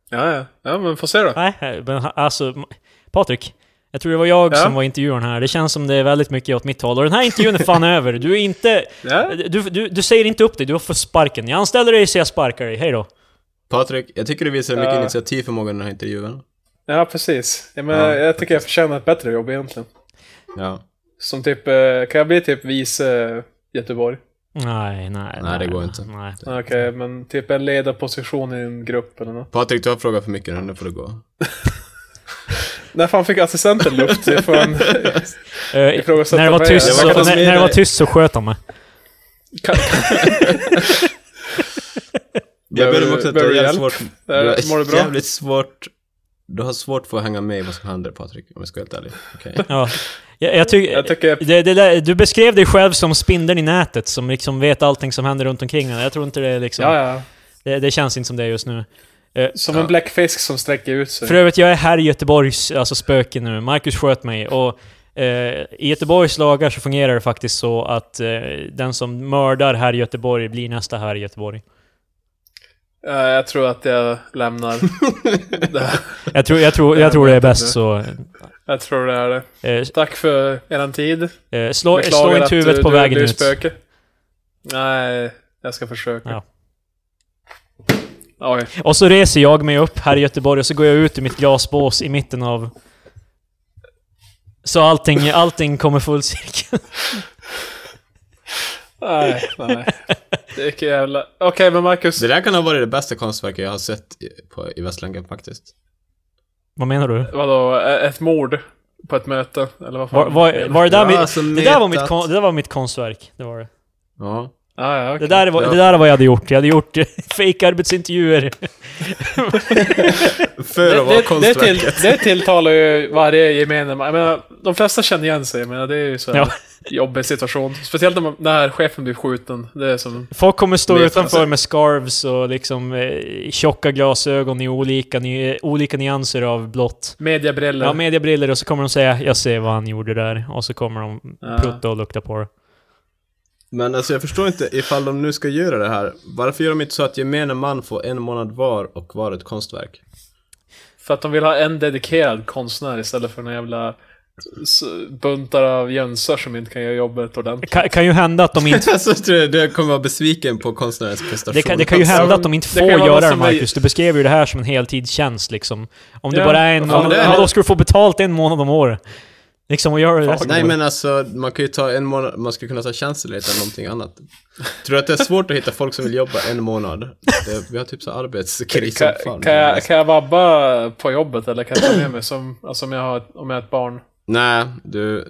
Ja, ja. Ja, men få se då. Nej, men alltså... Patrik. Jag tror det var jag Ja? som var intervjuaren här. Det känns som det är väldigt mycket åt mitt håll. Och den här intervjun är fan över. Du är inte... Ja. Du, du, du säger inte upp dig, du har fått sparken. Jag anställer dig så jag sparkar dig. Hej då. Patrik, jag tycker du visar mycket Ja. initiativförmåga i den här intervjun. Ja, precis. Ja, men Ja. Jag tycker jag förtjänar ett bättre jobb egentligen. Ja. Som typ, eh, kan jag bli typ vice Göteborg? Nej, nej, Nej, det går inte. Nej. Okej, men typ en ledarposition i en grupp eller något. Patrik, du har frågat för mycket nu, nu får du gå. När fan fick assistenten luft från... Eh, Ifrågasätta när, det var tyst Det så, när, kanske när det var tyst så sköt han mig. Jag om också att du är hjälp? svårt... Du bra? jävligt svårt... Du har svårt för att hänga med i vad som händer, Patrik, om jag ska vara helt ärlig. Okej. Ja. Jag, jag tycker... jag tycker... Det, det du beskrev dig själv som spindeln i nätet, som liksom vet allting som händer runt omkring. Jag tror inte det är liksom... Ja, ja. Det, det känns inte som det just nu. Eh, Som en bläckfisk som sträcker ut sig. För övrigt, jag är här i Göteborgs alltså spöke nu. Marcus sköt mig och eh, i Göteborgs lagar så fungerar det faktiskt så att eh, den som mördar här i Göteborg blir nästa här i Göteborg. Jag tror att jag lämnar det här. Jag tror, jag tror, jag tror det är bäst så. Jag tror det är det. Eh, Tack för eran tid. eh, slå, slå inte huvudet du- på du- vägen du är ut. spöke. Nej, jag ska försöka. Ja. Oj. Och så reser jag mig upp här i Göteborg och så går jag ut ur mitt glasbås i mitten av... Så allting, allting kommer full cirkel. Nej, nej. Det är inte jävla... Okej, men Marcus. Det där kan ha varit det bästa konstverket jag har sett i, på, i Västlänken faktiskt. Vad menar du? Vadå? Ett mord? På ett möte? Eller vad Var, fan? var, var det, där Ja, mitt, alltså det, där var mitt, kon, det där var mitt konstverk. Det var det. Ja. Ah, ja, okej. Det där, var, Ja. det där är vad jag hade gjort. Jag hade gjort fake-arbetsintervjuer. För att vara det, det, konstverket. till, det tilltalar ju varje gemene man. Jag menar, de flesta känner igen sig, men det är ju så här Ja. jobbig situation. Speciellt när, man, när chefen blir skjuten. Det är som... Folk kommer stå utanför med scarves och liksom eh, tjocka glasögon i olika, ny, olika nyanser av blått. Mediabriller. Ja, mediabriller och så kommer de säga 'Jag ser vad han gjorde där' och så kommer de Ja. prutta och lukta på det. Men alltså jag förstår inte, ifall de nu ska göra det här, varför gör de inte så att gemene man får en månad var och var ett konstverk? För att de vill ha en dedikerad konstnär istället för några jävla buntar av jönsar som inte kan göra jobbet ordentligt. Kan, kan ju hända att de inte... Alltså tror jag du kommer vara besviken på konstnärens prestation. Det kan, det kan ju Alltså, hända att de inte det får vara göra det, är- Marcus. Du beskrev ju det här som en heltidstjänst liksom. Om det Ja. bara är en Ja, det är ja, det. då ska du få betalt en månad om året. Liksom, och göra det resten Nej men alltså, man kan ju ta en månad, man skulle kunna ta tjänstledigt eller någonting annat. Tror du att det är svårt att hitta folk som vill jobba en månad? Det, vi har typ så arbetskris som Kan, fan. kan, jag, kan jag vabba på jobbet eller kan jag ta med mig som, alltså om jag har, om jag har ett barn? Nej, du,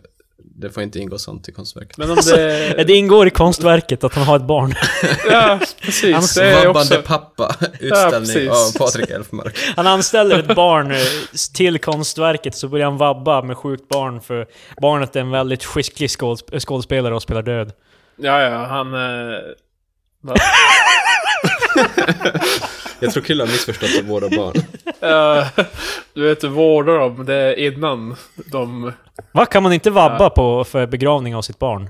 det får inte ingå sånt i konstverket. Men om det... Det ingår i konstverket att han har ett barn. Ja, precis. Hans det är också... pappa, utställning precis. av Patrik Elfmark. Han anställer ett barn eh, till konstverket, så börjar han vabba med sjukt barn för barnet är en väldigt skicklig skådesp- skådespelare och spelar död. Ja, ja, han... Eh... Jag tror Krille har missförstått våra barn. Eh, du vet, du vårdar dem, det är innan de... Vad kan man inte vabba på för begravning av sitt barn?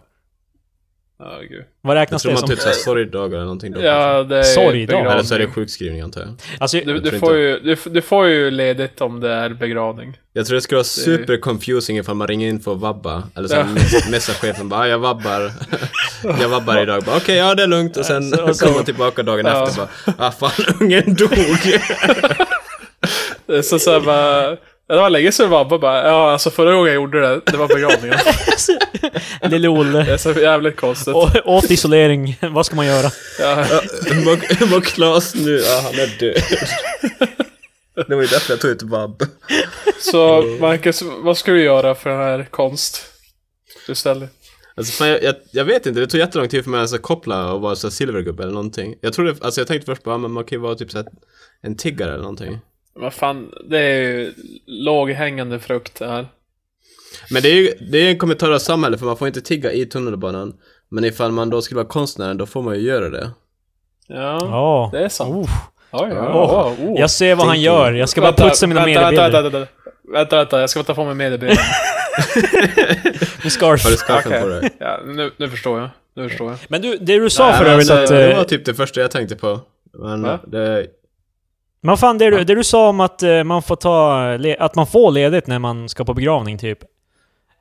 Ja, gud. Vad Jag räknas tror det man som? typ såhär sorgdagar eller någonting då. Ja, det är Sorg då? begravning. Eller så är det sjukskrivning antar jag. Alltså, Du, Jag du, tror får ju, du, f- du får ju ledigt om det är begravning. Jag tror det skulle vara super confusing ifall man ringer in för att vabba. Eller så Ja. messar chefen bara, ah, jag vabbar. jag vabbar idag. Bara, Okej, ja det är lugnt. Och sen Så- så- kommer man tillbaka dagen Ja. efter bara, ah fan, ungen dog. Så så här bara... Det var länge sedan vabba bara. Ja, alltså förra gången jag gjorde det, det var begravningen. Lille Olle. Det är så jävligt konstigt. Å- Åt isolering, vad ska man göra? Ja, var Klas nu? Ja, han är död. det var ju därför jag tog ut vabb. så Marcus, vad ska du göra för den här konst? Du ställer. Alltså, fan, jag, jag, jag vet inte, det tog jättelång tid för mig att koppla och vara så här silvergubbe eller någonting. Jag trodde, alltså jag tänkte först bara, men man kan ju vara typ så här, en tiggare eller någonting. Vad fan, det är ju låghängande frukt det här. Men det är ju det är en kommentar av samhället för man får inte tigga i tunnelbanan. Men ifall man då skulle vara konstnär, då får man ju göra det. Ja, Ja. det är sant. Oh. Oj, oj, oj, oj. Jag ser vad han Thinking. gör, jag ska bara Vänta, putsa mina vänta, vänta, mediebilder. vänta, vänta, vänta, vänta, jag ska bara ta på mig mediebilden. Med scarf. Har du scarfen Okej. på dig? Ja, nu, nu förstår jag. Nu förstår jag. Men du, det du sa Nej, för övrigt alltså, att... Det eh, var typ det första jag tänkte på. Men Va? det... Men fan, det du, det du sa om att eh, man får ta... Att man får ledigt när man ska på begravning, typ.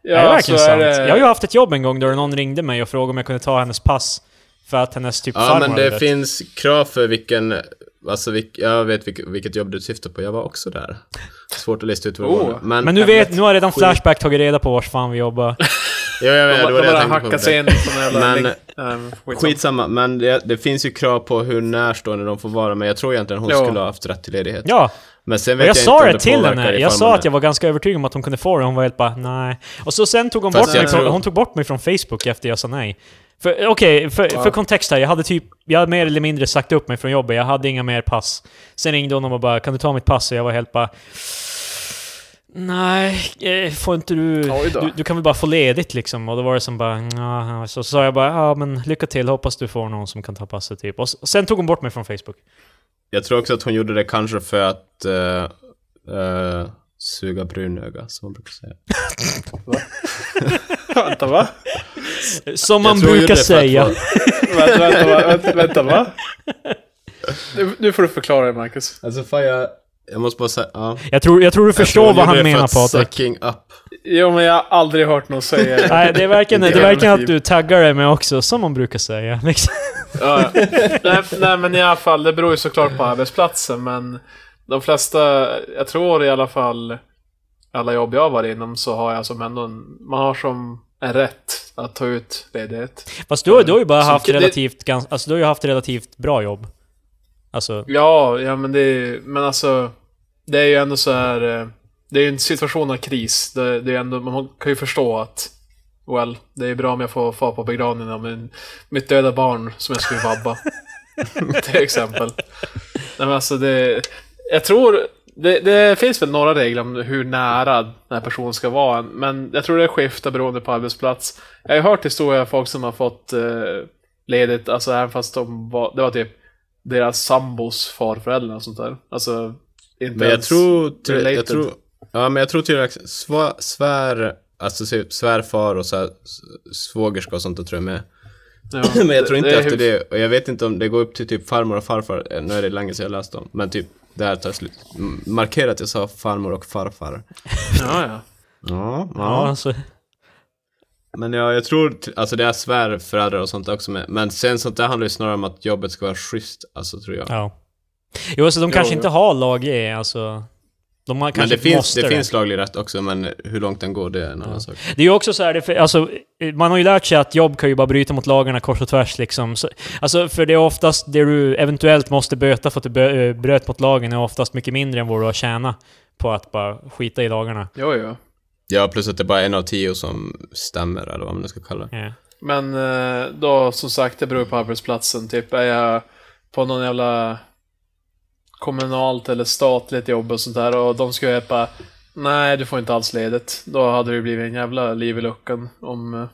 Ja, är det verkligen så sant? är det- Jag har ju haft ett jobb en gång då någon ringde mig och frågade om jag kunde ta hennes pass. För att hennes typ Ja, men det finns krav för vilken... Alltså, vilk, jag vet vilket, vilket jobb du syftar på. Jag var också där. Svårt att lista ut vad det Oh. var. Men, Men nu vet, nu har redan. Flashback tagit reda på vars fan vi jobbar. Ja, jag vet, De, det var de det jag bara hackar sig in jävla Men-. Nej, skitsamma. Men det, det finns ju krav på hur närstående de får vara, men jag tror egentligen hon Jo. skulle ha haft rätt till ledighet. Ja, Men sen vet jag jag, sa inte om det till henne. Jag sa att jag var ganska övertygad om att hon kunde få det. Hon var helt bara nej. Och så sen tog hon Fast bort jag mig från, tror- hon tog bort mig från Facebook efter jag sa nej. För okej, för, för kontext här. Jag hade typ, jag hade mer eller mindre sagt upp mig från jobbet. Jag hade inga mer pass. Sen ringde hon och bara kan du ta mitt pass? Och jag var helt bara Nej, eh, får inte du, du... Du kan väl bara få ledigt liksom? Och då var det som bara... "Nja." Så sa jag bara ja men lycka till, hoppas du får någon som kan ta passet typ. Och sen tog hon bort mig från Facebook. Jag tror också att hon gjorde det kanske för att uh, uh, suga brunöga, som man brukar säga. Vänta, va? Som man brukar säga. vänta, vänta, va? vänta, vänta, va? Nu, nu får du förklara det, Marcus. Alltså fan jag... Jag måste bara säga, ja. Jag tror, jag tror du tror förstår hon vad han det menar att Patrik. Sucking up. Jo, men jag har aldrig hört någon säga det. Nej, det är verkligen, det är verkligen att du taggar det med också, som man brukar säga. Liksom. Ja, ja. nej, nej, men i alla fall, det beror ju såklart på arbetsplatsen, men de flesta, jag tror i alla fall, alla jobb jag var inom så har jag som ändå en, man har som en rätt att ta ut ledighet. Fast du, har- du har ju bara haft det- relativt, gans, alltså du har ju haft relativt bra jobb. Alltså, Ja, ja men det men alltså, det är ju ändå så här, eh, det är ju en situation av kris. Det, det är ändå, man kan ju förstå att Well, det är bra om jag får fara på begravningen av min, mitt döda barn som jag skulle vabba. Till exempel. Nej men alltså det... Jag tror... Det, det finns väl några regler om hur nära den här personen ska vara. Men jag tror det skiftar beroende på arbetsplats. Jag har ju hört historier av folk som har fått eh, ledigt, alltså även fast de var, det var typ deras sambos farföräldrar och sånt där. Alltså, inte Men jag tror... Till, jag related. tror ja, men jag tror till och med svär, svär, alltså svärfar och så här, svågerska och sånt där tror jag med. Ja, men jag tror inte är efter hur- det, och jag vet inte om det går upp till typ farmor och farfar, Eh, nu är det länge sedan jag läste dem, men typ där tar slut. Markera att jag sa farmor och farfar. Ja, ja. Ja, ja, alltså. Men ja, jag tror, alltså det är svärföräldrar och sånt också med. Men sen sånt där handlar ju snarare om att jobbet ska vara schysst, alltså tror jag. Ja. Jo, alltså de Jo, kanske jo. inte har lag E, alltså. De har men kanske det finns, måste det finns laglig rätt också, men hur långt den går, det är en annan sak. Det är ju också så här, det, alltså, man har ju lärt sig att jobb kan ju bara bryta mot lagarna kors och tvärs liksom. Så, alltså, för det är oftast det du eventuellt måste böta för att du bröt mot lagen är oftast mycket mindre än vad du har tjänat på att bara skita i lagarna. Jo, jo. Ja, plus att det är bara en av tio som stämmer, eller vad man ska kalla det. Ja. Men eh, då, som sagt, det beror på arbetsplatsen. Typ, är jag på någon jävla kommunalt eller statligt jobb och sånt där och de ska hjälpa Nej, du får inte alls ledigt. Då hade det blivit en jävla liv i luckan om eh,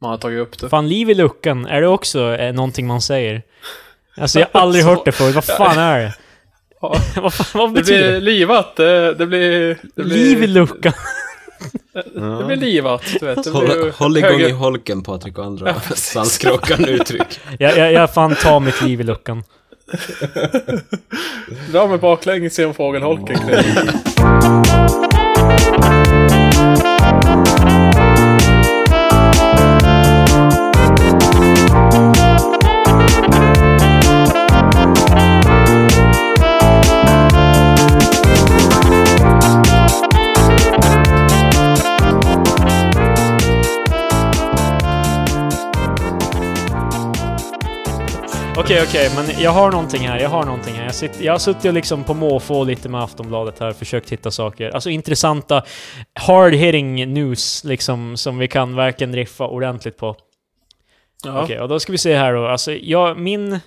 man hade tagit upp det. Fan, liv i luckan, är det också eh, någonting man säger? Alltså jag har aldrig hört det förut, vad fan är det? Ja. vad, fan, vad Det betyder blir det? livat. Det, det blir... Det blir, Liv i luckan? Det blir livat, du vet. Det Håll, blir håll igång högre- i holken, Patrik och andra svanskråkan uttryck. Jag, jag, jag fan tar mitt liv i luckan. Dra mig baklänges genom fågelholken. Okej, okej, men jag har någonting här, jag har någonting här. Jag, sitter, jag har suttit och liksom på måfå lite med Aftonbladet här, försökt hitta saker. Alltså intressanta, hard-hitting news, liksom, som vi kan verkligen riffa ordentligt på. Ja. Okej, och då ska vi se här då. Alltså, jag, min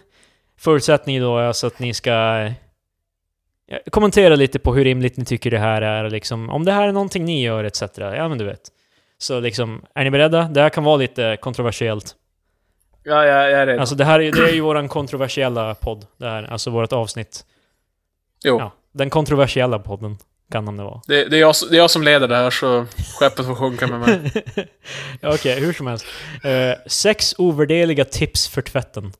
förutsättning då är alltså att ni ska kommentera lite på hur rimligt ni tycker det här är, liksom, om det här är någonting ni gör, etc. Ja, men du vet. Så liksom, är ni beredda? Det här kan vara lite kontroversiellt. Ja, jag, jag är redo. Alltså det här är, det är ju våran kontroversiella podd, det här, alltså vårt avsnitt. jo. Ja, den kontroversiella podden kan namnet vara. Det, det, är jag, det är jag som leder det här, så skeppet får sjunka med mig. Ja, Okej, hur som helst. Eh, sex ovärdeliga tips för tvätten.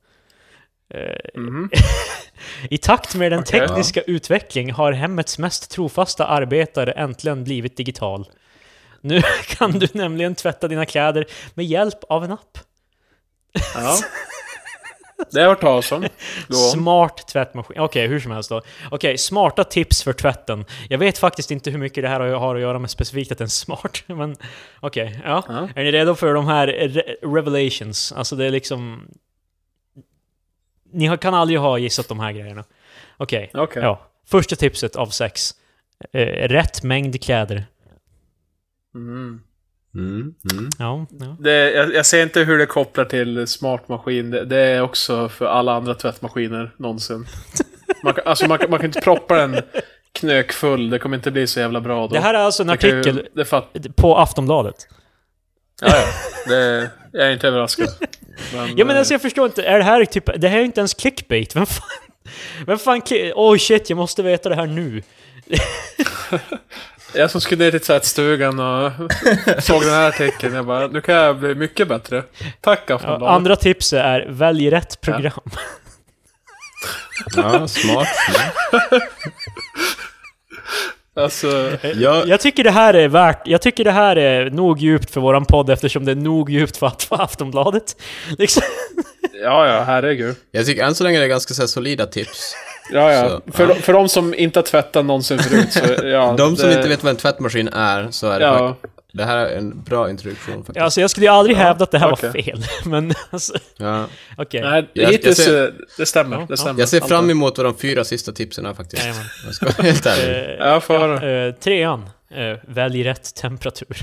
Mhm. I takt med den Okej. tekniska utveckling har hemmets mest trofasta arbetare äntligen blivit digital. Nu kan du nämligen tvätta dina kläder med hjälp av en app. Ja. Det har jag hört talas om. Smart tvättmaskin. Okej, hur som helst då. Okej, smarta tips för tvätten. Jag vet faktiskt inte hur mycket det här har att göra med specifikt att den är smart, men okej. ja. Ja. Är ni redo för de här re- revelations? Alltså det är liksom... Ni kan aldrig ha gissat de här grejerna. Okej, Okej. ja. Första tipset av sex. Eh, rätt mängd kläder. Mm. Mm, mm. Ja, ja. Det, jag, jag ser inte hur det kopplar till smart maskin. Det, det är också för alla andra tvättmaskiner någonsin. Man kan, alltså man, man kan inte proppa den knökfull. Det kommer inte bli så jävla bra då. Det här är alltså en Det ju- artikel Det fatt, på Aftonbladet. ja, ja. Det, jag är inte överraskad. Men, Ja men eh, alltså jag förstår inte, är det här typ... Det här är inte ens clickbait, vem fan... Vem fan... Oj shit, jag måste veta det här nu. Jag som skulle ner till tvättstugan och såg den här artikeln. Jag bara, nu kan jag bli mycket bättre. Tack Ja, Aftonbladet. andra tipset är, välj rätt program. Ja, smart. smart. Alltså, Ja, Jag tycker det här är värt... Jag tycker det här är nog djupt för våran podd eftersom det är nog djupt för, att- för Aftonbladet. Liksom. ja, ja, herregud. jag tycker än så länge det är ganska så här, solida tips. Ja, ja. Så, för, ja. för de som inte har tvättat någonsin förut så, ja. De som det- inte vet vad en tvättmaskin är, så är det Ja. Det här är en bra introduktion faktiskt. Alltså jag skulle ju aldrig Ja, hävda att det här okej. var fel. Men alltså, Ja. okej. Nej, Jag- hittills... jag ser- eh, det stämmer. Ja, det stämmer. Jag ser fram emot vad de fyra sista tipsen är faktiskt. Jajamän. Jag ska vara helt ärlig. Eh, Ja, får höra. eh, trean. Eh, välj rätt temperatur.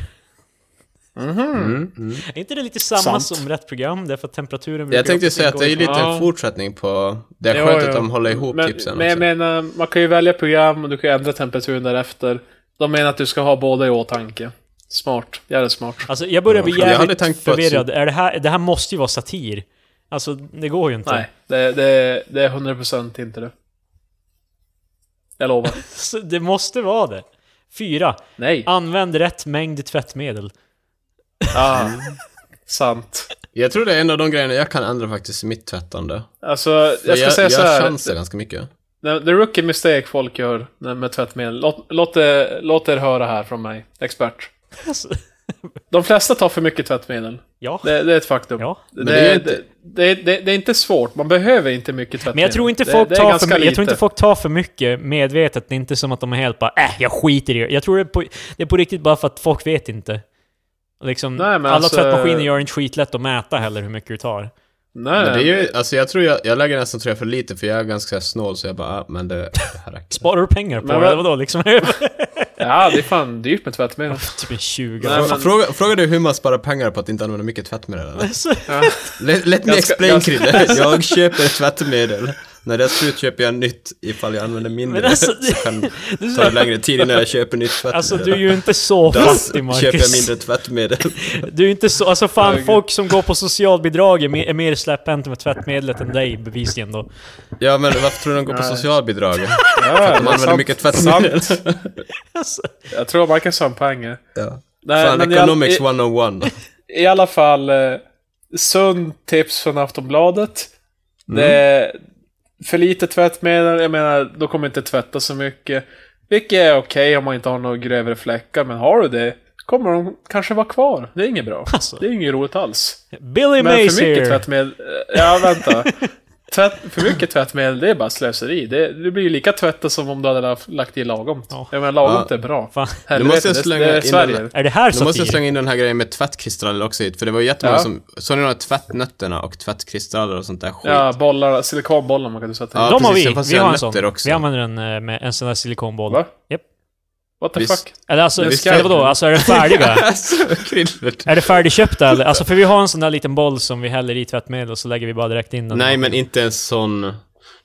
Mhm. Mm, mm. Är inte det lite samma Sant. som rätt program? Därför att temperaturen Jag tänkte säga att det är lite Ja. en fortsättning på... Det är Ja, skönt ja. att de håller ihop men, tipsen Men jag menar, man kan ju välja program och du kan ändra temperaturen därefter. De menar att du ska ha båda i åtanke. Smart. Jävligt smart. Alltså jag börjar bli Jag jävligt att- förvirrad. Är det, här, det här måste ju vara satir. Alltså, det går ju inte. Nej, det, det, det är 100% inte det. Jag lovar. Det måste vara det. Fyra. Nej. Använd rätt mängd tvättmedel. Ah, sant. Jag tror det är en av de grejerna jag kan ändra faktiskt i mitt tvättande. Alltså, jag ska jag, säga så jag här. chansar ganska mycket. The, the rookie mistake folk gör med tvättmedel. Låt, låt, det, låt er höra här från mig, expert. Alltså, De flesta tar för mycket tvättmedel. ja. Det, det är ett faktum. Ja. Det, det är inte- det, det, det är inte svårt, man behöver inte mycket tvättmedel. Men jag tror inte folk tar för, jag tror inte folk tar för mycket medvetet. Det är inte som att de är helt bara äh, jag skiter i det. Jag tror det är på, det är på riktigt bara för att folk vet inte. Liksom, Nej, alla alltså- tvättmaskiner gör inte skitlätt att mäta heller hur mycket du tar. Nej, Men det är ju, alltså jag tror jag, jag lägger nästan tror jag för lite för jag är ganska snål så jag bara, ah, men det, det här räcker. Sparar du pengar på Men det? vadå liksom? Ja, det är fan dyrt med tvättmedel. Typ en 20. Nej, men- Fråga, fråga du hur man sparar pengar på att inte använda mycket tvättmedel eller? Ja. Let, let me Ganska- explain ganska- Krille. Jag köper tvättmedel. När det är slut köper jag nytt ifall jag använder mindre. Men alltså, så kan det ta längre tid innan jag köper nytt tvättmedel. Alltså du är ju inte så fattig Marcus. köper jag mindre tvättmedel. Du är inte så, alltså fan Herregud. folk som går på socialbidrag är mer, är mer släpphänta med tvättmedlet än dig bevisligen då. Ja men varför tror du de går på socialbidrag? Ja, De det är använder sant. mycket tvättmedel. Alltså, Jag tror Marcus har en poäng. Ja. Nej, Fan, men i, economics all, 101. i, i alla fall, eh, sund tips från Aftonbladet. Det är för lite tvättmedel, jag menar, då kommer inte tvätta så mycket. Vilket är okej om man inte har några grövre fläckar, men har du det kommer de kanske vara kvar. Det är inget bra. Alltså. Det är inget roligt alls. Billy Men för Mays mycket here. tvättmedel... Ja, vänta. Tvätt, för mycket tvättmedel, det är bara slöseri. Det, det blir ju lika tvättat som om du hade lagt- i lagom. Ja. Jag menar, lagom Ja. är bra. Fan. Helvete, måste jag det- slänga det är in Sverige. den Är det här Nu måste jag satir? slänga in den här grejen med tvättkristaller också hit, för det var ju jättemånga Ja. som... Så ni de här tvättnötterna och tvättkristaller och sånt där skit? Ja, bollar, silikonbollar man kan sätta i. Ja, De har precis, vi. fanns Vi det har en sån. också. Vi använder en eh, med en sån där silikonboll. Va? Japp. What the Visst. fuck? Eller alltså, Det eller ska- vadå? Alltså är det färdiga? Alltså, är det färdigköpta eller? Alltså för vi har en sån där liten boll som vi häller i tvättmedel och så lägger vi bara direkt in den. Nej, men inte en sån...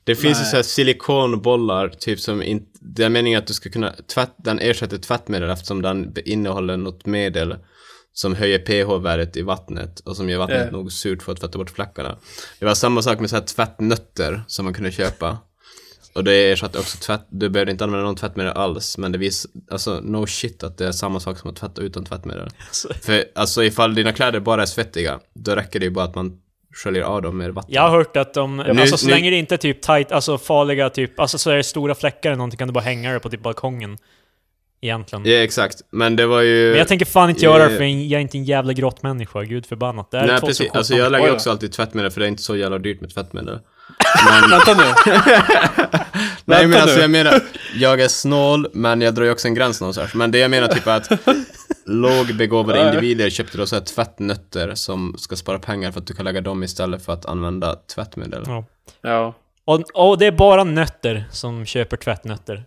Det finns ju Nej. så här silikonbollar, typ som inte... Det är meningen att du ska kunna... Tvätt, den ersätter tvättmedel eftersom den innehåller något medel som höjer pH-värdet i vattnet och som gör vattnet Ja. nog surt för att tvätta bort fläckarna. Det var samma sak med så här tvättnötter som man kunde köpa. Och det ersatte också tvätt... Du behövde inte använda någon tvättmedel alls, men det vis... Alltså, no shit att det är samma sak som att tvätta utan tvättmedel. Alltså, För alltså ifall dina kläder bara är svettiga, då räcker det ju bara att man sköljer av dem med vatten. jag har hört att de, nu- alltså så nu- länge det inte är typ tight, alltså farliga typ, alltså så är det stora fläckar eller någonting kan du bara hänga det på typ balkongen. Egentligen. Ja, exakt. Men det var ju... Men jag tänker fan inte göra det för jag är inte en jävla grottmänniska, gud förbannat. Det är Nej 2017. precis, alltså jag lägger också alltid tvättmedel för det är inte så jävla dyrt med tvättmedel. Men, Vänta nu. nej men alltså jag menar, jag är snål men jag drar ju också en gräns någonstans. Men det jag menar typ att lågbegåvade individer köpte då så här tvättnötter som ska spara pengar för att du kan lägga dem istället för att använda tvättmedel. Ja. Ja. Och, och det är bara nötter som köper tvättnötter.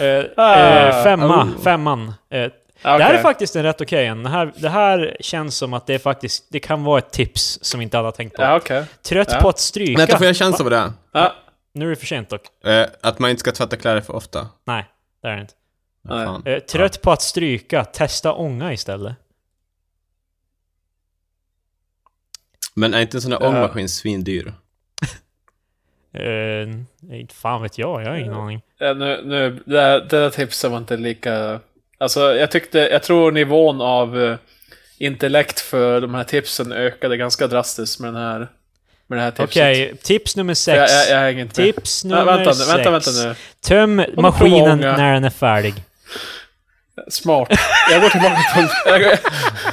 Eh, Ah, eh, femma, oh. femman. Eh, Okej. Det här är faktiskt en rätt okej en. Det här, det här känns som att det är faktiskt, det kan vara ett tips som inte alla har tänkt på. Ja, okej. Trött Ja. på att stryka. Vänta, får jag chansa på det? Ja. Nu är det för sent dock. Eh, att man inte ska tvätta kläder för ofta. Nej, det är det inte. Ja, Nej. Eh, trött på att stryka, testa ånga istället. Men är inte en sån där Ja. ångmaskin svindyr? Eh, inte fan vet jag, jag har ingen aning. Ja, nu, nu, det, här- det där tipset var inte lika... Alltså, jag tyckte... Jag tror nivån av eh, intellekt för de här tipsen ökade ganska drastiskt med den här... Med det här tipset. Okej, tips nummer För Jag, sex. jag, jag hänger inte med. Tips nummer vänta, nu, sex. vänta, vänta nu. Töm maskinen när den är färdig. Smart. Jag går tillbaka på... Jag, går-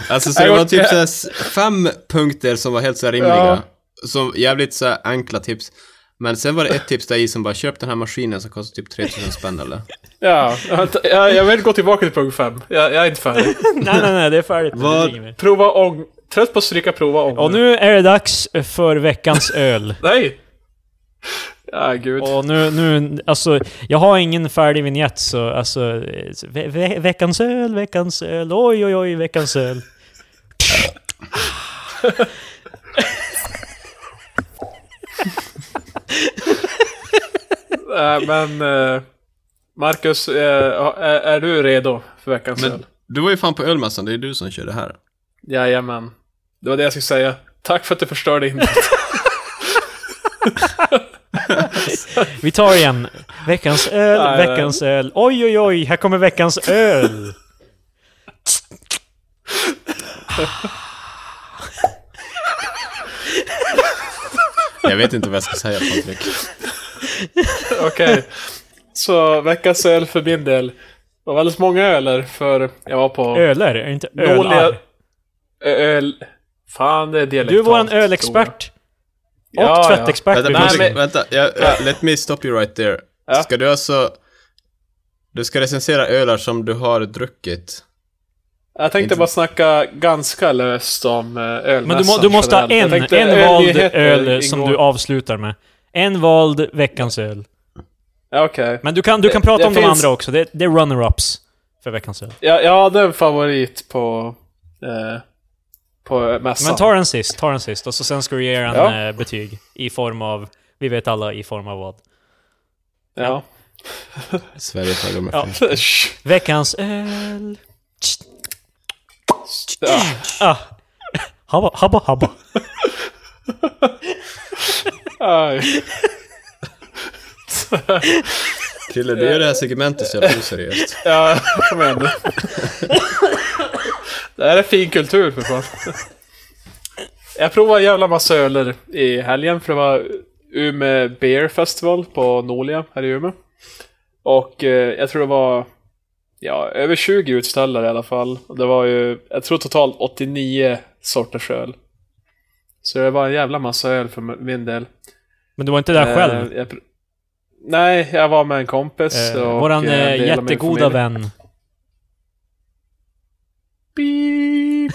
Alltså så det var typ så här s- fem punkter som var helt så här rimliga. Ja. Som jävligt så här enkla tips. Men sen var det ett tips där i som bara köp den här maskinen som kostar typ 3000 spänn eller? ja, jag, jag vill gå tillbaka till punkt 5. Jag, jag är inte färdig. nej, nej, nej, det är färdigt. Vad? Prova ång... Trött på att stryka, prova ång. Och nu är det dags för veckans öl. Nej! Ja, gud. Och nu, nu, alltså, jag har ingen färdig vignett så, alltså, ve ve veckans öl, veckans öl, oj oj oj, veckans öl. Äh, men... eh, Marcus, eh, är, du redo för veckans Men öl? du var ju fan på ölmässan, det är du som kör det här. Jajamän. Det var det jag skulle säga. Tack för att du förstörde introt. Vi tar igen. Veckans öl, Nej, nej. veckans öl, oj oj oj, här kommer veckans öl. Jag vet inte vad jag ska säga Patrik. Okej. Så veckans öl för min del. Det var väldigt många öler för jag var på Öler, är det inte ölar? Öl... Fan, det är dialektalt. Du tror jag. ölexpert. Och Ja, ja. tvättexpert. Vänta, nej, du. Patrik, men- vänta. Jag, jag, let me stop you right there. Ja. Ska du alltså... Du ska recensera ölar som du har druckit. Jag tänkte Inte- bara snacka ganska löst om eh, ölmässan Men du, må, du måste ha en, tänkte en vald öl som ingår. du avslutar med. En vald veckans öl. Ja, Okej. Men du kan, du kan Det- prata det om de finns- andra också. Det, det är runner-ups. för veckans öl. Jag, jag hade en favorit på, eh, på mässan. Men ta den sist, ta den sist. Och så sen ska du ge den Ja. eh, betyg. I form av... Vi vet alla i form av vad. Ja. Sverige flaggar med Ja. Veckans öl. Ja. Ah. Habba, habba, habba. Krille, du gör det här segmentet så jävla oseriöst. Ja, kom igen nu. Det här är fin kultur för fan. Jag provade en jävla massa öler i helgen för det var Umeå Beer Festival på Nolia här i Umeå. Och eh, jag tror det var ja, över 20 utställare i alla fall. Det var ju, jag tror totalt 89 sorters öl. Så det var en jävla massa öl för min del. Men du var inte där Eh, själv? jag Nej, jag var med en kompis. Eh, och, våran eh, jättegoda vän. Beep.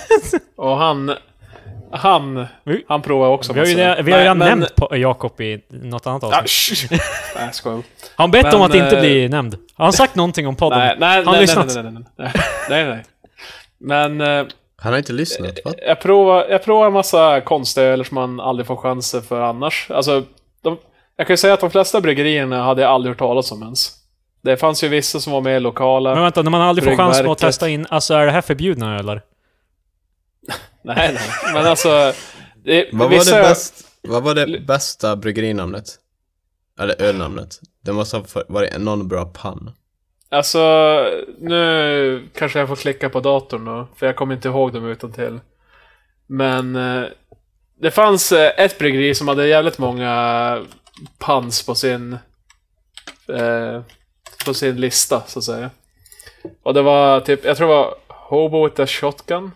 Och han... Han... Han provar också Vi har ju, det, vi har ju redan men- nämnt Jakob i något annat Ah, avsnitt. Nej, skojar. Har han bett om men, att inte eh, bli nämnd? Har han sagt någonting om podden? Nej, nej, han nej, nej, lyssnat? nej, nej, nej, nej, nej, nej. Men eh, Han har inte lyssnat, va? jag provar, jag provar en massa konstöler som man aldrig får chanser för annars. Alltså, de, jag kan ju säga att de flesta bryggerierna hade jag aldrig hört talas om ens. Det fanns ju vissa som var mer lokala. Men vänta, när man aldrig får chansen att testa in... Alltså är det här förbjudna ölar? Nej, nej. Men alltså... Det, Vad var, vissa- det bäst, vad var det bästa bryggerinamnet? Eller ölnamnet? Det måste ha varit någon bra pann. Alltså, nu kanske jag får klicka på datorn då, för jag kommer inte ihåg dem utan till. Men eh, det fanns eh, ett bryggeri som hade jävligt många pans på sin eh, på sin lista, så att säga. Och det var typ, jag tror det var Hobo with a Shotgun.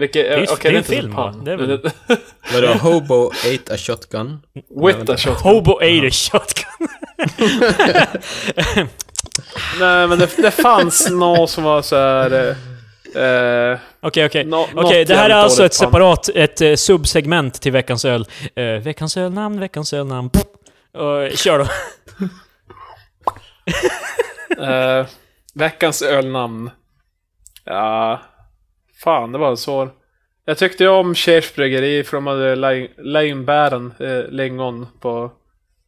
Vilket, är ju- okej, det är en film, va? Det är väl- Vadå, Hobo ate a shotgun? with a Shotgun. Hobo ate a shotgun. Nej, men det, det fanns något som var så här. eh, eh, Okej, okej. Okej, det här är alltså ett separat, ett eh, subsegment till veckans öl. Eh, veckans ölnamn, veckans ölnamn. Pff. Och, kör då. Eh, veckans ölnamn. Ja, fan det var en svår. Jag tyckte ju om Kers bryggeri för de hade lin- linbären, eh, lingon på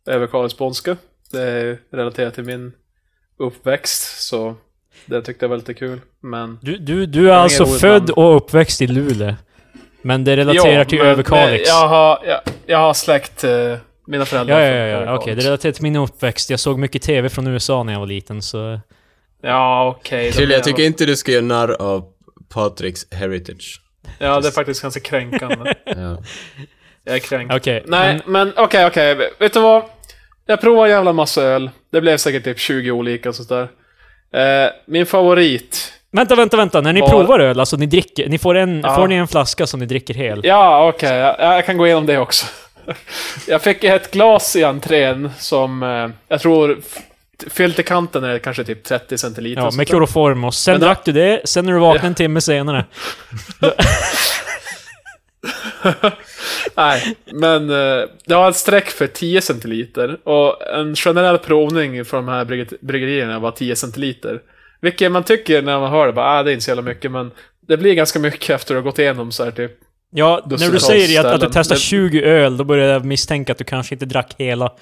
överkalix skånska. Det är relaterat till min uppväxt, så det tyckte jag var lite kul. Men... Du, du, du är alltså född namn. och uppväxt i Luleå. Men det relaterar Ja, till Överkalix. Jag har, jag, jag har släkt, eh, mina föräldrar Ja, ja, ja, ja. Okej. Det relaterar till min uppväxt. Jag såg mycket TV från USA när jag var liten, så... Ja, okej. Krille, blir jag tycker inte du ska göra narr av Patricks heritage. Ja, det är faktiskt ganska kränkande. Ja. Jag är kränkt. Okej. Nej, men- men okej, okej. Vet du vad? Jag provade en jävla massa öl. Det blev säkert typ 20 olika och sådär. Eh, min favorit. Vänta, vänta, vänta. När ni Var- provar öl, alltså ni dricker... Ni får en... Ja. Får ni en flaska som ni dricker hel? Ja, okej. jag, jag kan gå igenom det också. jag fick ett glas i entrén som eh, jag tror fyllt i kanten är kanske typ 30 centiliter. Ja, med kloroform och sen Men drack du det, sen när du vaknade en timme senare. Nej, men eh, det har ett streck för 10 centiliter. Och en generell provning från de här brygger- bryggerierna var 10 centiliter. Vilket man tycker när man hör det, bara, ah, det är inte så jävla mycket, men det blir ganska mycket efter att ha gått igenom så här typ. Ja, när du säger att, att du testar Det- 20 öl, då börjar jag misstänka att du kanske inte drack hela.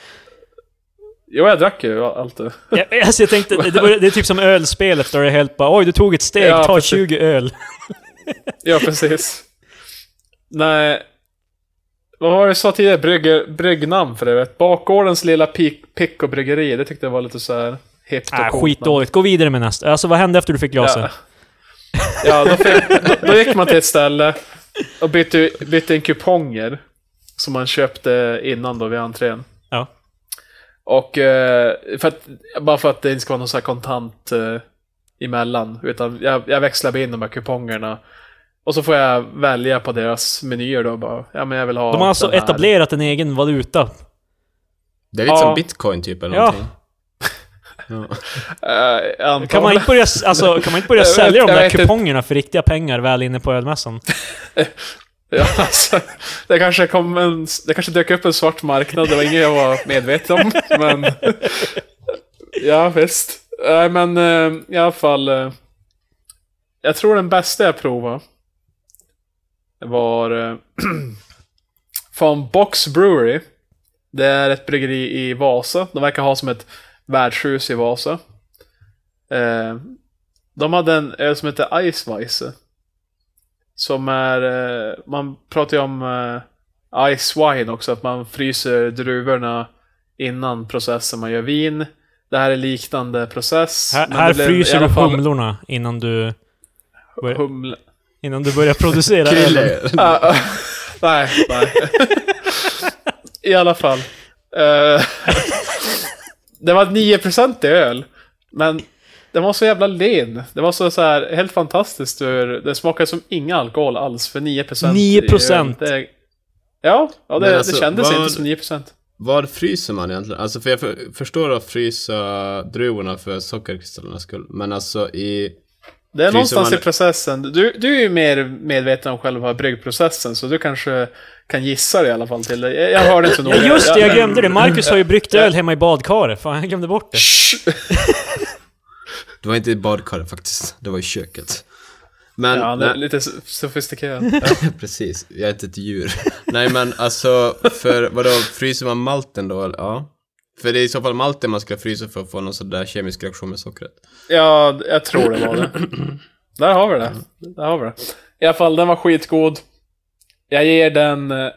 Jo, jag drack ju allt det. Ja, alltså jag tänkte, det, var, det är typ som ölspelet där det är helt bara Oj, du tog ett steg, Ja, ta precis. 20 öl. Ja, precis. Nej. Vad var det jag sa tidigare? Brygge, bryggnamn för det vet. Bakgårdens lilla pick och bryggeri. Det tyckte jag var lite så här hippt och Äh, coolt skitdåligt. Gå vidare med nästa. Alltså vad hände efter du fick glaset? Ja, ja då, fick, då, då gick man till ett ställe och bytte, bytte in kuponger. Som man köpte innan då vid entrén. Och eh, för att, bara för att det inte ska vara någon så här kontant eh, emellan. Utan jag, jag växlar in de här kupongerna. Och så får jag välja på deras menyer då bara. Ja men jag vill ha De har alltså här. etablerat en egen valuta. Det är lite Ja. som bitcoin typ eller Ja. någonting. Ja. Antagligen. Kan man inte börja, alltså, kan man inte börja sälja de där vet inte. kupongerna för riktiga pengar väl inne på ölmässan? Ja, alltså, det, kanske kom en, det kanske dök upp en svart marknad, det var inget jag var medveten om. Men... Ja, visst. Nej men eh, i alla fall. Eh, jag tror den bästa jag provade. Var eh, från Box Brewery. Det är ett bryggeri i Vasa. De verkar ha som ett värdshus i Vasa. Eh, de hade en öl som heter Iceweisse. Som är, eh, man pratar ju om eh, Ice Wine också, att man fryser druvorna innan processen man gör vin. Det här är liknande process. Här, men här fryser du fall humlorna innan du, börjar- Humle. innan du börjar producera ölen. Ah, ah, nej, nej. I alla fall. Eh, det var 9% i öl. Men den var så jävla len. Det var så, så här helt fantastiskt. hur Det smakade som ingen alkohol alls för 9% i 9%? öl. Det, ja, ja det, alltså, det kändes vad- inte som 9%. Vad fryser man egentligen? Alltså för jag för, förstår att frysa druvorna för sockerkristallernas skull. Men alltså i... Det är någonstans man- i processen. Du, du är ju mer medveten om själva bryggprocessen, så du kanske kan gissa det i alla fall till det. Jag, jag hörde inte så noga. Ja just det, jag glömde det. Marcus har ju bryggt öl hemma i badkaret. Fan, jag glömde bort det. Det var inte i badkaret faktiskt. Det var i köket. Men... Ja, nej, lite so- sofistikerad. precis. Jag är inte ett djur. nej men alltså, för vadå, fryser man malten då? Ja. För det är i så fall malten man ska frysa för att få någon sån där kemisk reaktion med sockret. Ja, jag tror det var det. Där har vi det. Där har vi det. I alla fall, den var skitgod. Jag ger den eh,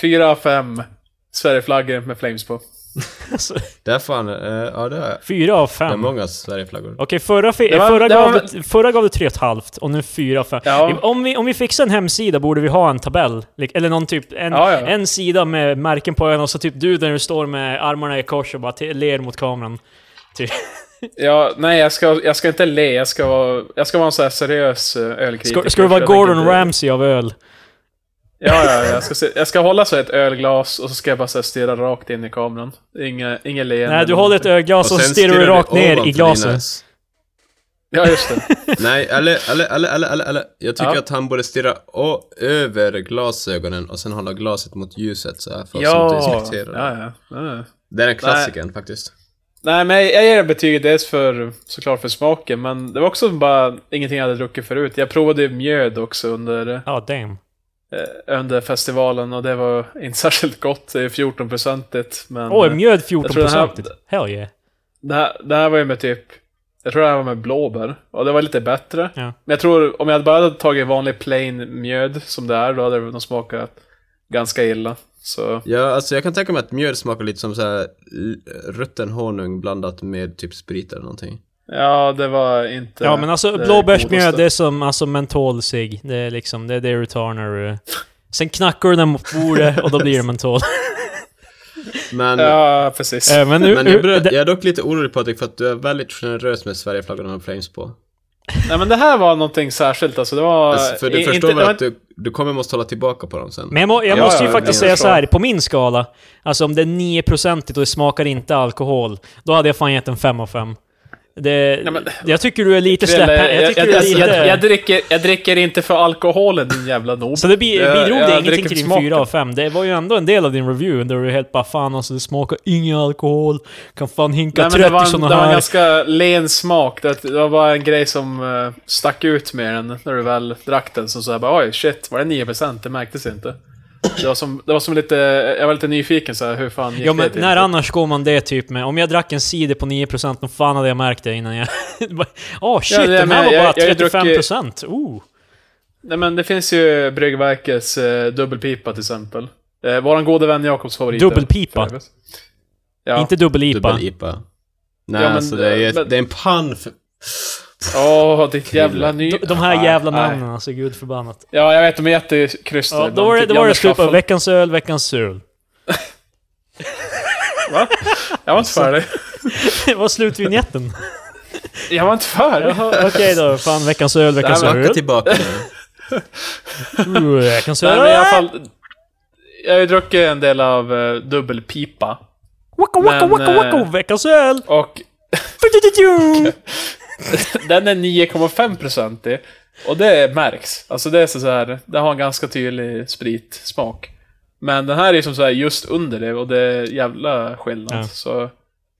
4 av 5 Sverigeflaggor med flames på. Alltså, Det är fan, eh, ja det är, fyra av det är fem. många Sverigeflaggor. Okej, förra, fi- Det var- förra, det gav var- du, förra gav du tre och ett halvt och nu fyra av fem. Ja. Om, vi, om vi fixar en hemsida borde vi ha en tabell. Lik- Eller någon typ, en, Ja, ja. en sida med märken på ölen och så typ du där du står med armarna i kors och bara te- ler mot kameran. Typ. Ja, nej, jag ska, jag ska inte le. Jag ska vara, jag ska vara en sån här seriös eh, ölkritiker. Ska, ska du vara Gordon Ramsay av öl? Ja, ja, jag ska, se, jag ska hålla så ett ölglas och så ska jag bara så här stirra rakt in i kameran. Inga, inga leende. Nej, du håller ett ölglas och, sen stirrar du rakt ner i glaset. dina- Ja, just det. Nej, eller, eller, eller, eller, eller, eller. Jag tycker Ja. att han borde stirra å, över glasögonen och sen hålla glaset mot ljuset så här för att Ja, som ja, ja, ja. Det är en klassiker faktiskt. Nej, men jag ger betyget dels för, såklart för smaken, men det var också bara ingenting jag hade druckit förut. Jag provade mjöd också under, Ja, damn. Eh, under festivalen och det var inte särskilt gott. Det är 14-procentigt, men... Oj, eh, mjöd jag tror den här- 14%. Hell yeah. Det här, det här var ju med typ... Jag tror det här var med blåbär. Och det var lite bättre. Ja. Men jag tror om jag bara hade tagit vanlig plain mjöd som det är, då hade det nog smakat ganska illa. Så... Ja, alltså jag kan tänka mig att mjöd smakar lite som så här l- rutten honung blandat med typ sprit eller någonting. Ja, det var inte... Ja men alltså det blåbärsmjöd det är som alltså mentolcigg. Det är liksom, det är det du tar när du... Sen knackar du den mot bordet och då blir det mentol. Men, Ja, precis. Eh, men nu... men jag, är dock lite orolig Patrik för att du är väldigt generös med Sverigeflaggan och flames på. Nej men det här var någonting särskilt alltså. Det var... Alltså, för du i- förstår inte, väl att du, du kommer måste hålla tillbaka på dem sen? Men jag, må, jag Ja, måste ju ja, faktiskt säga så här på min skala. Alltså om det är 9% och det smakar inte alkohol, då hade jag fan gett en 5 av 5. Det, Nej, men- jag tycker du är lite släpp... Jag jag, jag, jag, dricker, jag dricker inte för alkoholen din jävla noob. Så det bi- bidrog det ingenting till din smaken. 4 av 5? Det var ju ändå en del av din review där du helt bara fan alltså det smakar ingen alkohol. Kan fan hinka Nej, men 30 det var, en, det var en här. ganska len smak. Det, det var bara en grej som uh, stack ut med den när du väl drack den. Som så här bara oj shit, var det 9%? Det märktes inte. Det var som, det var som lite, jag var lite nyfiken så här, hur fan gick Ja det men till? när annars går man det typ med? Om jag drack en cider på 9% då fan hade jag märkt det innan jag... Åh oh, shit, Ja, det är den här var bara Jag- ju 35%! Oh! Nej men det finns ju Bryggverkets uh, dubbelpipa till exempel. Uh, våran gode vän Jakobs favorit. Dubbelpipa? Ja. Inte dubbel-IPA. Dubbel-IPA. Nej, Ja, men- alltså det är, men- det är en pann för... Åh, ditt jävla ny... De, de här jävla Nej. namnen alltså, gud förbannat. Ja, jag vet, de är jättekrystade. Ja, då ibland. var det, Typ då var det slut på veckans öl, veckans öl. Va? Jag var inte färdig. Det var slutvinjetten. Jag var inte färdig. Jaha, Okej då, fan veckans öl, veckans Det här Backa öl. tillbaka nu. Uh, Veckans Nej, öl. men i alla fall... Jag har ju druckit en del av uh, dubbelpipa. Waka waka Men, waka waka, eh, veckans öl! Och. den är 9,5% i. Och det märks. Alltså det är så här, det har en ganska tydlig spritsmak. Men den här är som så här just under det och det är jävla skillnad. Ja. Så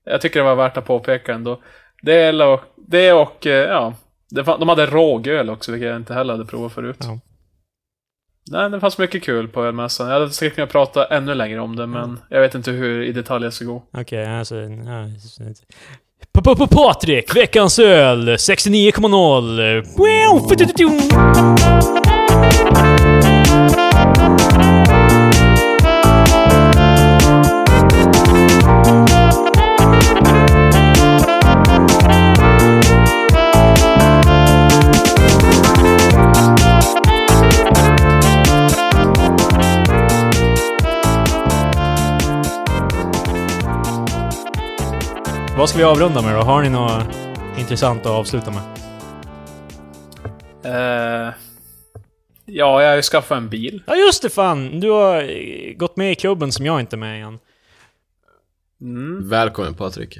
Jag tycker det var värt att påpeka ändå. Det, och, det och, ja. Det, fan- de hade rågöl också, vilket jag inte heller hade provat förut. Ja. Nej, det fanns mycket kul på ölmässan. Jag hade säkert kunnat prata ännu längre om det, men jag vet inte hur i detalj jag ska gå. Okej, alltså... P- P- P- Patrik, veckans öl 69,0. Wow, Vad ska vi avrunda med då? Har ni något intressant att avsluta med? Eh, ja, jag har ju skaffat en bil. Ja just det fan! Du har gått med i klubben som jag inte är med i än. Mm. Välkommen Patrik.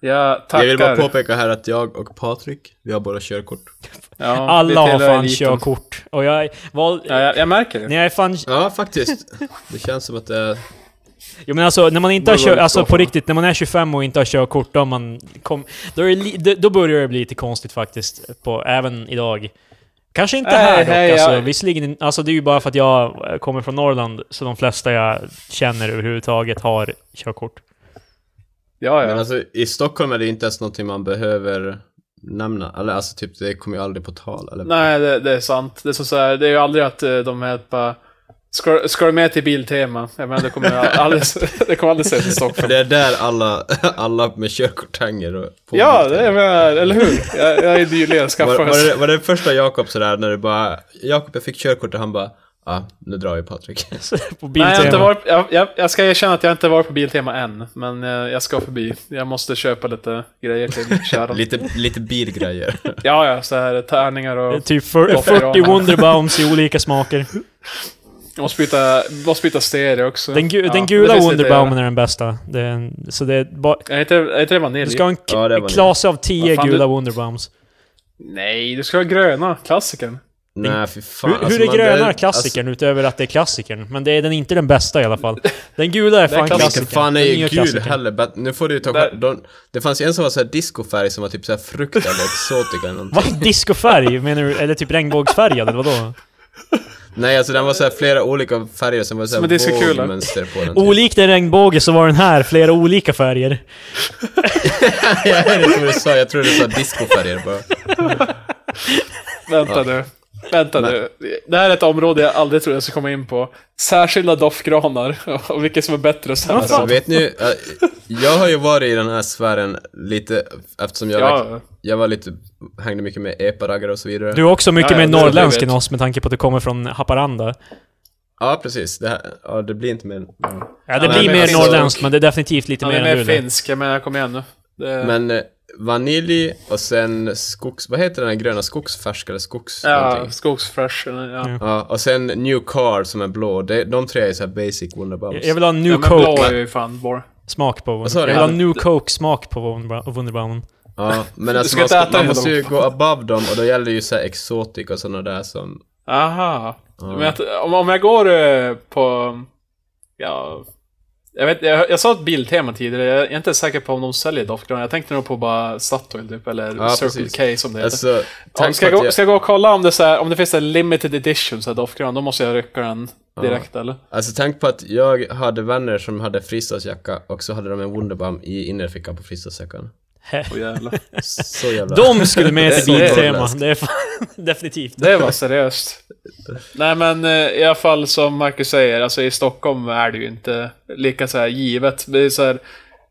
Jag tackar. Jag vill bara påpeka här att jag och Patrik, vi har båda körkort. Ja, Alla har fan eliten. körkort. Och jag val... Ja, jag, jag märker det. När jag är fan... Ja, faktiskt. Det känns som att det är... Jo men alltså, när man inte har kör... Alltså så på riktigt, när man är 25 och inte har körkort, då man... Kom, då, li, då, börjar det bli lite konstigt faktiskt. På, även idag. Kanske inte här dock, nej, alltså. jag- Visserligen, alltså det är ju bara för att jag kommer från Norrland, så de flesta jag känner överhuvudtaget har körkort. Ja, Men ja. alltså i Stockholm är det inte ens någonting man behöver nämna. Eller alltså typ, det kommer ju aldrig på tal. Eller? Nej, det, det är sant. Det är, så så här, det är ju aldrig att eh, de är bara... Ska, ska du med till Biltema? Jag menar, det kommer aldrig, det kommer aldrig ses i För Stockholm. det är där alla, alla med körkort hänger. Ja, det är väl, eller hur? Jag, jag är nyligen skaffat Var, var, det, var det första Jakob sådär när det bara... Jakob jag fick körkort och han bara... Ja, ah, nu drar vi Patrik. på Nej, jag, inte Biltema. varit, jag, jag, jag ska erkänna att jag inte varit på Biltema än, men eh, jag ska förbi. Jag måste köpa lite grejer till kärran. lite, lite bilgrejer. Ja, ja, så här tärningar och... Typ för, Och 40 piranha. Wonderbaums i olika smaker. Jag måste byta, måste byta stereo också. Den, gu, Ja, den det gula Wonderbaumen är den bästa. Det är en, så det är bara... Är inte, är inte det vanilj? Du ska ha en, Ja, det en det. klase av 10 Vad fan, gula du- Wonderbaums. Nej, du ska ha gröna. Klassikern. Nej, fy fan. Hur, alltså, hur är man- gröna det- klassikern utöver att det är klassikern? Men det är den inte den bästa i alla fall. Den gula är Det är fan klassikern. Klassikern. fan är ju gul heller? But nu får du ju ta... Där- De, det fanns ju en som var såhär discofärg som var typ såhär frukt eller exotica eller någonting. Va? Discofärg? Menar du? Eller typ regnbågsfärgad, eller vadå? Nej, alltså den var såhär flera olika färger som var en såhär discokula. vågmönster på den. typ. Olikt en regnbåge så var den här flera olika färger. jag hörde inte vad du sa, jag tror du sa discofärger bara. Vänta nu. Vänta nu. Det här är ett område jag aldrig tror jag ska komma in på. Särskilda doftgranar. Och vilket som är bättre och sämre. Alltså vet ni, äh, jag har ju varit i den här sfären lite eftersom jag, Ja. jag var lite, hängde mycket med epa-raggare och så vidare. Du är också mycket Ja, ja, mer är norrländsk jag än oss med tanke på att du kommer från Haparanda. Ja, precis. Det, här, ja, det blir inte mer... Ja. Ja, det blir men mer finsk- norrländskt, men det är definitivt lite Han mer är än mer Luleå. finsk. Jag menar, kom igen nu. Det... Men eh, vanilj och sen skogs... Vad heter den här gröna? Skogsfärsk eller skogs... ja, skogsfresh. Ja. Ja. Ja, och sen New Car som är blå. Det, de tre är så här basic Wonderbaums. Jag vill ha New Ja, men blå Coke är ju fan bor. smak på sa Jag vill ha New Coke smak på Wonderbaumen. Ja, men alltså ska man, ska, man måste ju gå above dem och då gäller det ju så här exotic och sådana där som... Aha. Ja. Men att, om, om jag går eh, på... Ja... Jag, vet, jag, jag sa ett Biltema tidigare, jag är inte säker på om de säljer doftgranar. Jag tänkte nog på bara Statoil typ, eller Ja, Circle precis. K som det heter. Alltså, Om tack ska, jag gå, ska jag gå och kolla om det, så här, om det finns en limited edition så här doftgran, då måste jag rycka den direkt eller? alltså tänk på att jag hade vänner som hade fristadsjacka och så hade de en Wunderbaum i innerfickan på fristadsjackan. Åh jävlar. Så jävla... De skulle med till Det- det är Biltema. Det är definitivt. Det var seriöst. Nej men eh, i alla fall som Marcus säger, alltså i Stockholm är det ju inte lika så här givet. Det är så här,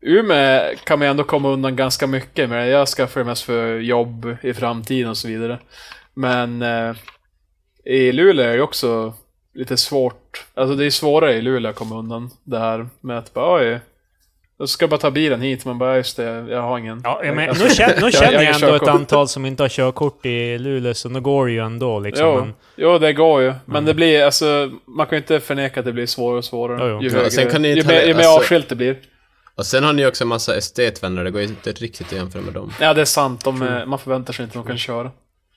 Umeå kan man ju ändå komma undan ganska mycket med. Jag skaffar mest för jobb i framtiden och så vidare. Men eh, i Luleå är det också lite svårt. Alltså det är svårare i Luleå att komma undan det här med att bara oj, jag ska bara ta bilen hit, men bara just det, jag har ingen. Ja, ja, men Alltså, nu känner, nu jag- känner jag jag ändå ett antal som inte har körkort i Luleå, så nu går det ju ändå liksom. Jo, Men, jo, det går ju. Men Mm. det blir, alltså, man kan ju inte förneka att det blir svårare och svårare. Jo, jo. Ju, Ja, högre, sen kan ni ju, inte mer, ju mer alltså- avskilt det blir. Och sen har ni också en massa estetvänner, det går ju inte riktigt att jämföra med dem. Ja, det är sant. De, eh, man förväntar sig inte att de kan köra.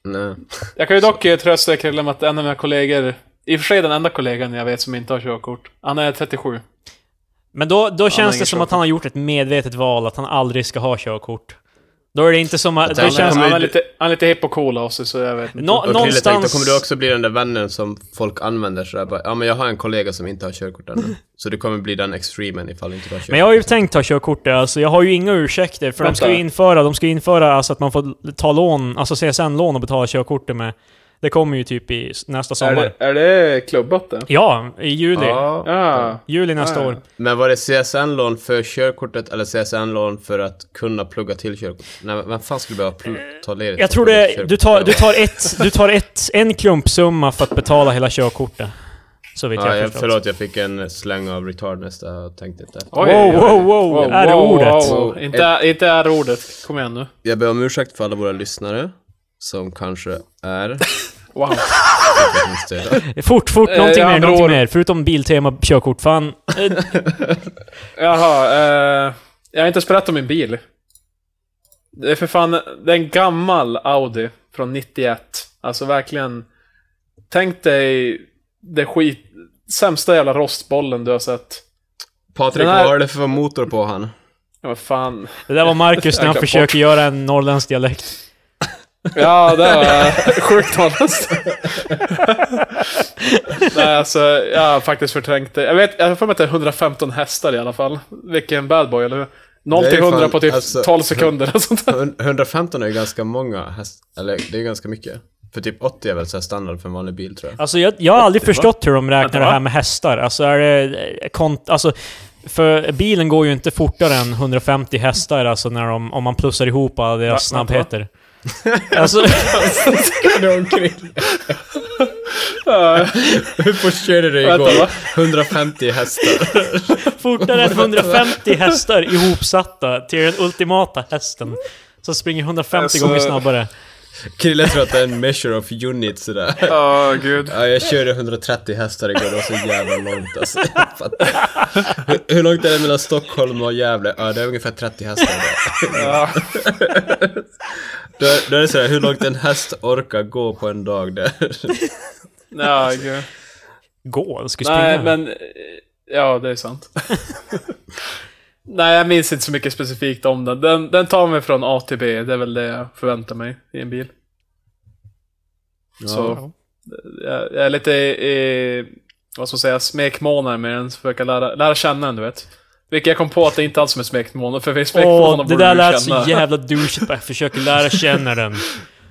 Nej. Jag kan ju dock eh, trösta Krille med att en av mina kollegor, i och för sig den enda kollegan jag vet som inte har körkort, han är 37. Men då, då känns det som att körkort. han har gjort ett medvetet val att han aldrig ska ha körkort. Då är det inte som att... Det tänker- känns... han, är lite, han är lite hipp och cool av sig, så jag vet inte. Nå, Och tänkte, då någonstans... kommer du också bli den där vännen som folk använder sådär bara, ja men jag har en kollega som inte har körkort ännu. Så du kommer bli den extremen ifall du inte har körkort. Men jag har ju tänkt ta körkort alltså jag har ju inga ursäkter för de ska ju Vänta. införa, de ska införa alltså att man får ta lån, alltså CSN-lån och betala körkortet med. Det kommer ju typ i nästa är, sommar. det, är det klubbat det? Ja, i juli. Ja. Ja. Juli nästa Ja, ja. år. Men var det CSN-lån för körkortet eller CSN-lån för att kunna plugga till körkort? Nej, vem fan skulle behöva pl- ta ledigt? Jag tror det, du tar, du tar ett, du tar ett, en klumpsumma för att betala hela körkortet. Så vitt Ja, jag jag, förlåt, jag fick en släng av retardness där jag tänkte inte efter. Wow, wow, wow. Är det ordet? Inte, inte är det ordet. Kom igen nu. Jag ber om ursäkt för alla våra lyssnare, som kanske är Wow. Fort, fort, Eh, någonting jag mer, någonting mer. Förutom Biltema körkort. Fan. eh, Jaha, eh, jag har inte spelat om min bil. Det är för fan, det är en gammal Audi från 91. Alltså verkligen. Tänk dig det skit... Sämsta jävla rostbollen du har sett. Patrik, här- vad har det för motor på han? Ja, vad fan. Det där var Marcus när han Jag försöker göra en norrländsk dialekt. Ja, det var sjukt honest. Nej, alltså, jag har faktiskt förträngt det. Jag vet, jag har för mig att det är 115 hästar i alla fall. Vilken bad boy, eller hur? 0 Det är till ju 100 fan- på typ alltså- 12 sekunder eller sånt där. 115 är ju ganska många häst, eller det är ganska mycket. För typ 80 är väl så här standard för en vanlig bil tror jag. Alltså jag, jag har aldrig förstått hur de räknar det va? här med hästar. Alltså är det... eh, Kont, alltså, för bilen går ju inte fortare än 150 hästar alltså när de, om man plussar ihop alla deras Va? snabbheter. Alltså, Hur fort körde du igår? va? 150 hästar. fortare än 150 hästar ihopsatta till den ultimata hästen. Som springer 150 Alltså- gånger snabbare. Krille tror att det är en measure of units sådär. Åh, gud. Ja, jag körde 130 hästar igår, det var så jävla långt alltså. Hur, hur långt är det mellan Stockholm och Gävle? Ja, det är ungefär 30 hästar. Ja. Då, då är det sådär, hur långt en häst orkar gå på en dag där. Ja, gud. Gå, de ska springa. Nej, men... Ja, det är sant. Nej, jag minns inte så mycket specifikt om den. den. Den tar mig från A till B, det är väl det jag förväntar mig i en bil. Så, jag, jag är lite i, vad ska man säga, smekmånad med den, försöka lära, lära känna den, du vet. Vilket jag kom på att det inte alls är smekmånad, för vid smekmånad Åh, det borde där lät känna. så jävla douchigt. Jag försöker lära känna den.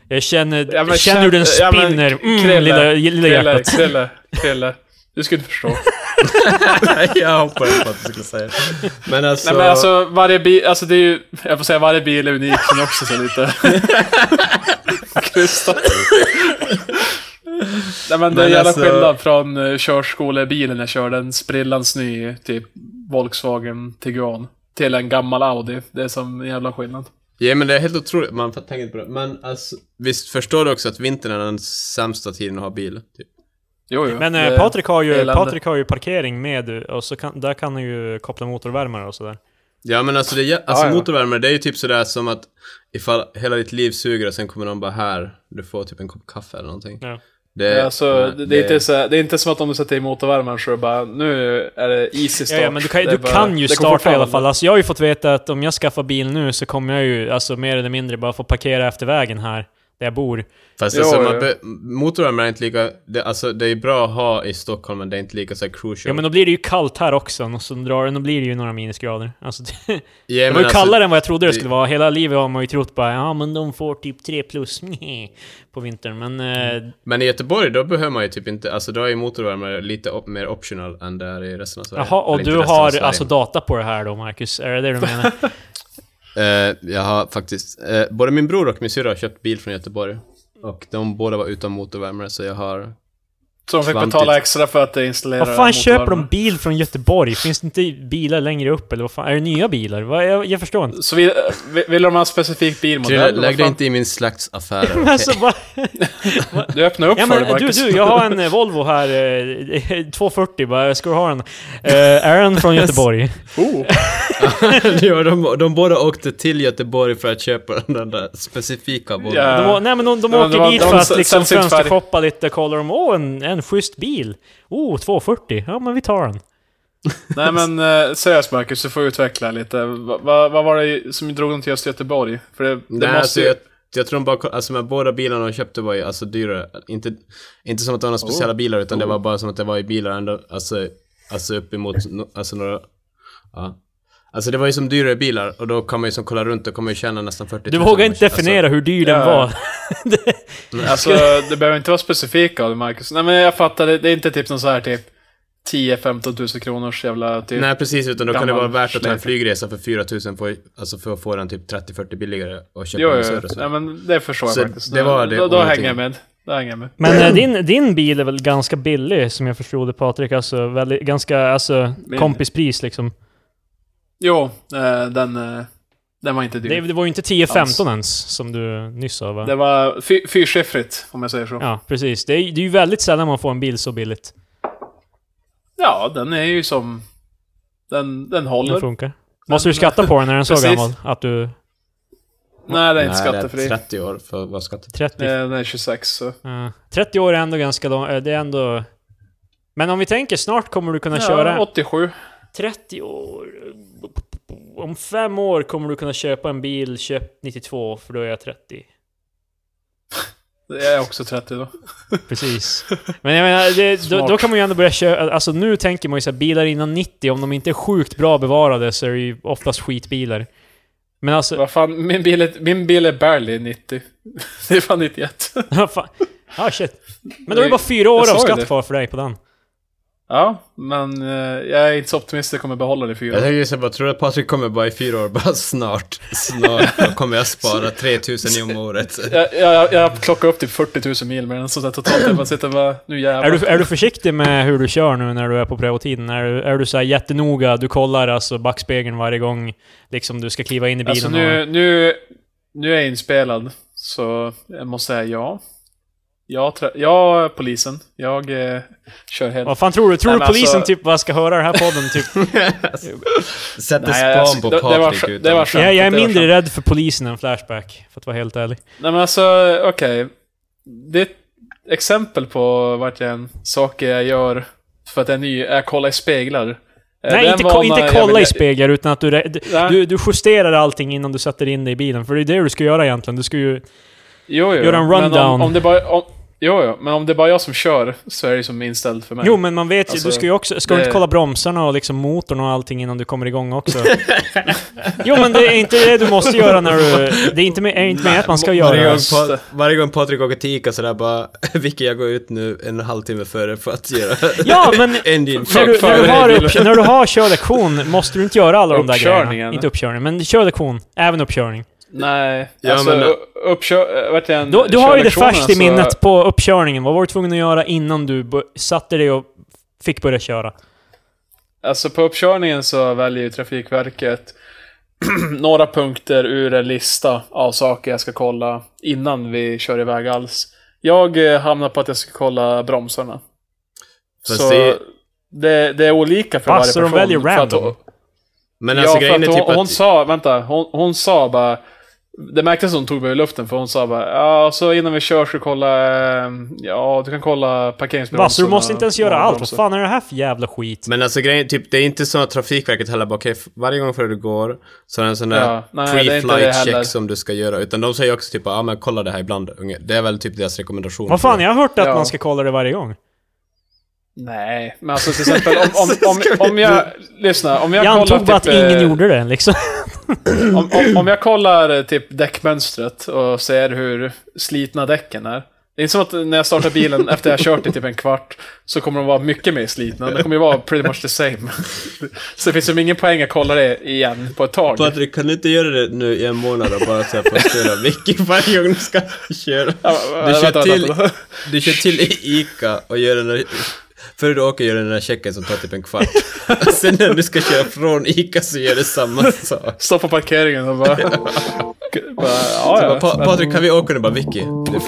Jag känner, Ja, men känner hur den känn- ja, men spinner. Mm, Krille, lilla, lilla Krille, hjärtat. Krille, Krille. Du skulle inte förstå. jag hoppades på att du skulle säga det. Men alltså... Nej men alltså varje bil, alltså det är ju, jag får säga varje bil är unik men också så lite krystat. Nej men det är Men jävla alltså- skillnad från uh, körskolebilen jag körde, en sprillans ny typ Volkswagen Tiguan till en gammal Audi. Det är som en jävla skillnad. Ja men det är helt otroligt, man tänker inte på det. Men alltså, visst förstår du också att vintern är den sämsta tiden att ha bil? Typ. Jo, jo. Men eh, Patrik har, ju, elände. Patrik har ju parkering med och så kan, där kan han ju koppla motorvärmare och sådär. Ja men alltså, det, alltså Ja, ja. motorvärmare, det är ju typ sådär som att ifall hela ditt liv suger och sen kommer någon bara här, du får typ en kopp kaffe eller någonting. Ja. Det, Alltså, det, det, är inte så, det är inte som att om du sätter i motorvärmaren så är det bara, nu är det easy Ja, start. ja, men du kan, du bara- kan ju starta i alla fall. Alltså jag har ju fått veta att om jag skaffar bil nu så kommer jag ju alltså mer eller mindre bara få parkera efter vägen här, där jag bor. Fast Jo, alltså, be, motorvärmare är inte lika, det, alltså det är bra att ha i Stockholm men det är inte lika så här crucial. Ja men då blir det ju kallt här också, och så drar det, då blir det ju några minusgrader. Alltså, det, Ja, det var ju alltså, kallare än vad jag trodde det det- skulle vara. Hela livet har man ju trott bara ja men de får typ 3 plus på vintern. Men eh, Men i Göteborg då behöver man ju typ inte, alltså då är ju motorvärmare lite op, mer optional än det är i resten av Sverige. jaha, och Eller du har alltså data på det här då Marcus? Är det det du menar? Eh, jag har faktiskt, eh, både min bror och min syrra har köpt bil från Göteborg. Och de båda var utan motorvärmare så jag har... Så de fick Kvantigt. betala extra för att installera vad fan köper de bil från Göteborg? Finns det inte bilar längre upp eller vad fan? Är det nya bilar? Vad, jag, jag förstår inte. Så vi, vi- vill de ha en specifik bilmodell? Lägg dig inte i min släkts affärer, okej? Alltså, vad, Du öppnar upp Ja för det, men du, Marcus. du, jag har en eh, Volvo här, eh, 240 bara, ska du ha den? Eh, är den från Göteborg? Oh. ja, de, de båda åkte till Göteborg för att köpa den där specifika Volvo. Ja. De, nej men de, de Ja, men åker var- dit de för att liksom fönstershoppa lite, kollar de, åh en, en schysst bil. Oh, 240, ja men vi tar den. Nej men eh, seriöst Marcus, du får utveckla lite. Vad va, vad var det som drog dem till just Göteborg? För det, det Nej, måste alltså, ju... jag, jag tror de bara, alltså med båda bilarna de köpte var ju alltså dyrare. Inte, inte som att det var några speciella bilar, utan det var bara som att det var i bilar ändå, alltså, alltså uppemot, no- alltså några, ja. Alltså det var ju som dyrare bilar, och då kan man ju som kolla runt och kommer ju tjäna nästan 40 Du 000 vågar inte Alltså, definiera hur dyr den Ja. var. Alltså, det behöver inte vara specifika Marcus. Nej men jag fattar, det, det är inte typ någon så här typ 10-15 tusen kronors jävla typ... Nej precis, utan då kan det vara värt att ta en flygresa för 4 000 för, alltså för att få den typ 30-40 billigare och köpa Jo, den i jo, jo. Nej men det förstår jag Så faktiskt. det var det Då, då hänger jag med. Då hänger jag med. Men eh, din, din bil är väl ganska billig, som jag förstod det Patrik. Alltså, väldigt, ganska, alltså, Min- kompispris liksom. Jo, eh, den, eh, den var inte dyr. Det, det var ju inte 10-15 ens, som du nyss sa va? Det var fy, fyrsiffrigt, om jag säger så. Ja. Ja, precis. Det är, det är ju väldigt sällan man får en bil så billigt. den är ju som... Den, den håller. Den funkar. Måste du skatta på den när den är så gammal? Att du... Nej, det är inte Nej, skattefri. det är 30 år för att vara skattefri. 30? Eh, Den är 26, så... Ja. 30 år är ändå ganska lång, eh, det är ändå... Men om vi tänker, snart kommer du kunna Ja, köra... 87. 30 år... Om fem år kommer du kunna köpa en bil köpt 92, för då är jag 30. Det är också 30 då. Precis. Men jag menar, det, då, då kan man ju ändå börja köra... Alltså nu tänker man ju såhär, bilar innan 90, om de inte är sjukt bra bevarade så är det ju oftast skitbilar. Men alltså... Vad fan, min bil är, min bil är barely 90. Det är fan 91. Vad fan? Ah shit. Men då är det bara fyra år Jag av skatt kvar för dig på den. Ja, men eh, jag är inte så optimistisk att jag kommer behålla det i fyra Jag år. tänkte ju säga bara, tror du att Patrik kommer bara i fyra år, bara snart, snart, kommer jag spara 3000 i om året. Jag, jag, jag klockar upp typ 40 000 mil med den, så där totalt. Jag bara sitter och bara, nu jävlar. Är du, är du försiktig med hur du kör nu när du är på prövotiden? Är du, är du så här jättenoga? Du kollar alltså backspegeln varje gång liksom du ska kliva in i bilen? Alltså och, nu, nu, nu är jag inspelad, så jag måste säga ja. Ja, tra- ja polisen. Jag eh, kör helt... vad fan tror du? Tror Nej, du polisen alltså- typ bara ska höra den här podden? Typ? Sätter jag- span på det- det var Patrik utan... det var skämt. jag, jag är det mindre rädd för polisen än Flashback, för att vara helt ärlig. Nej men alltså, okej. Det är ett exempel på vart jag en saker jag gör för att jag är ny, är kolla i speglar. Eh, Nej, den inte, ko- vana inte jag kolla vill- i speglar, utan att du, du, du, justerar allting innan du sätter in dig i bilen. För det är det du ska göra egentligen. Du ska ju... Jo, jo. Göra en rundown. om, om det bara... Om, jo, jo. Men om det är bara jag som kör så är det som inställt för mig. Jo, men man vet ju, Alltså, du ska ju också... Ska du det- inte kolla bromsarna och liksom motorn och allting innan du kommer igång också? jo, men det är inte det du måste göra när du... Det är inte med, är inte med att man ska göra Varje gång, det. Just pa- det. varje gång Patrik åker till Ica sådär bara, Vicky jag går ut nu en halvtimme före för att göra Ja, men... en din När du, när, du har upp, när du har körlektion måste du inte göra alla de där grejerna. Inte uppkörning, men körlektion. Även uppkörning. Nej. Ja, alltså, men- uppkör... Jag än Du, du har ju det färskt i så- minnet på uppkörningen. Vad var du tvungen att göra innan du satte dig och fick börja köra? Alltså på uppkörningen så väljer ju Trafikverket några punkter ur en lista av saker jag ska kolla innan vi kör iväg alls. Jag eh, hamnar på att jag ska kolla bromsarna. Fast så det- det, det är olika för Va, varje så person. de väljer att random? hon- Men alltså ja, för att hon, typ hon att... sa, vänta, hon, hon sa bara... Det märktes som hon tog mig i luften för hon sa bara ja, så innan vi kör så kolla... eh, Ja, du kan kolla parkeringsbromsarna. Va, så du måste inte ens göra allt? Vad fan är det här för jävla skit? Men alltså grejen, typ, det är inte så att Trafikverket heller bara okej, f- varje gång före du går så är det en sån där Ja, pre-flight check som du ska göra. Utan de säger också typ ja men kolla det här ibland. unge. Det är väl typ deras rekommendation. Vad fan, jag har hört att Ja. man ska kolla det varje gång. Nej, men alltså till exempel om, om, om, om jag... Lyssna, om jag, Jag kollar antog bara att typ, eh, ingen gjorde det liksom. om, om, om jag kollar eh, typ däckmönstret och ser hur slitna däcken är. Det är inte som att när jag startar bilen efter jag har kört i typ en kvart så kommer de vara mycket mer slitna. Det kommer ju vara pretty much the same. Så det finns ju ingen poäng att kolla det igen på ett tag. Patrik, kan du inte göra det nu i en månad och bara så här postera Vicky varje gång du ska köra? Du kör till, du kör till Ica och gör den Före du åker gör du den där checken som tar typ en kvart. Sen när du ska köra från Ica så gör du samma sak. Stå på parkeringen och bara... bara ja, ja. pa Patrik, kan vi åka nu bara Vicky?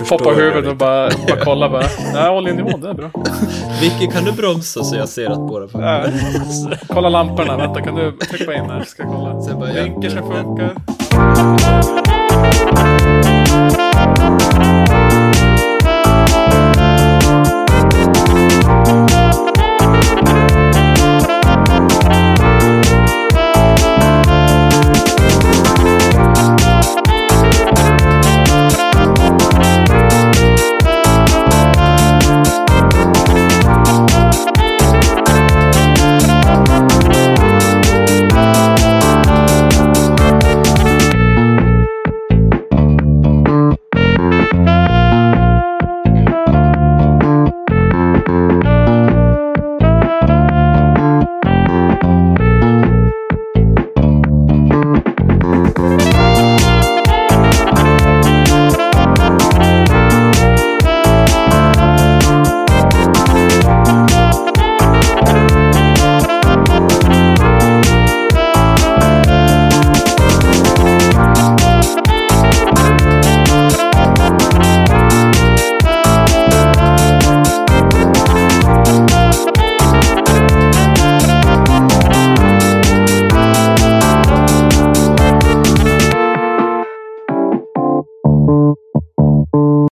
Poppa det huvudet och bara, bara kolla bara. Nej, all in nivå, det är bra. Vicky, kan du bromsa så jag ser att båda Ja. funkar? Kolla lamporna, vänta kan du trycka in här? Ska kolla. Sen bara, ja. Vinker ska funka.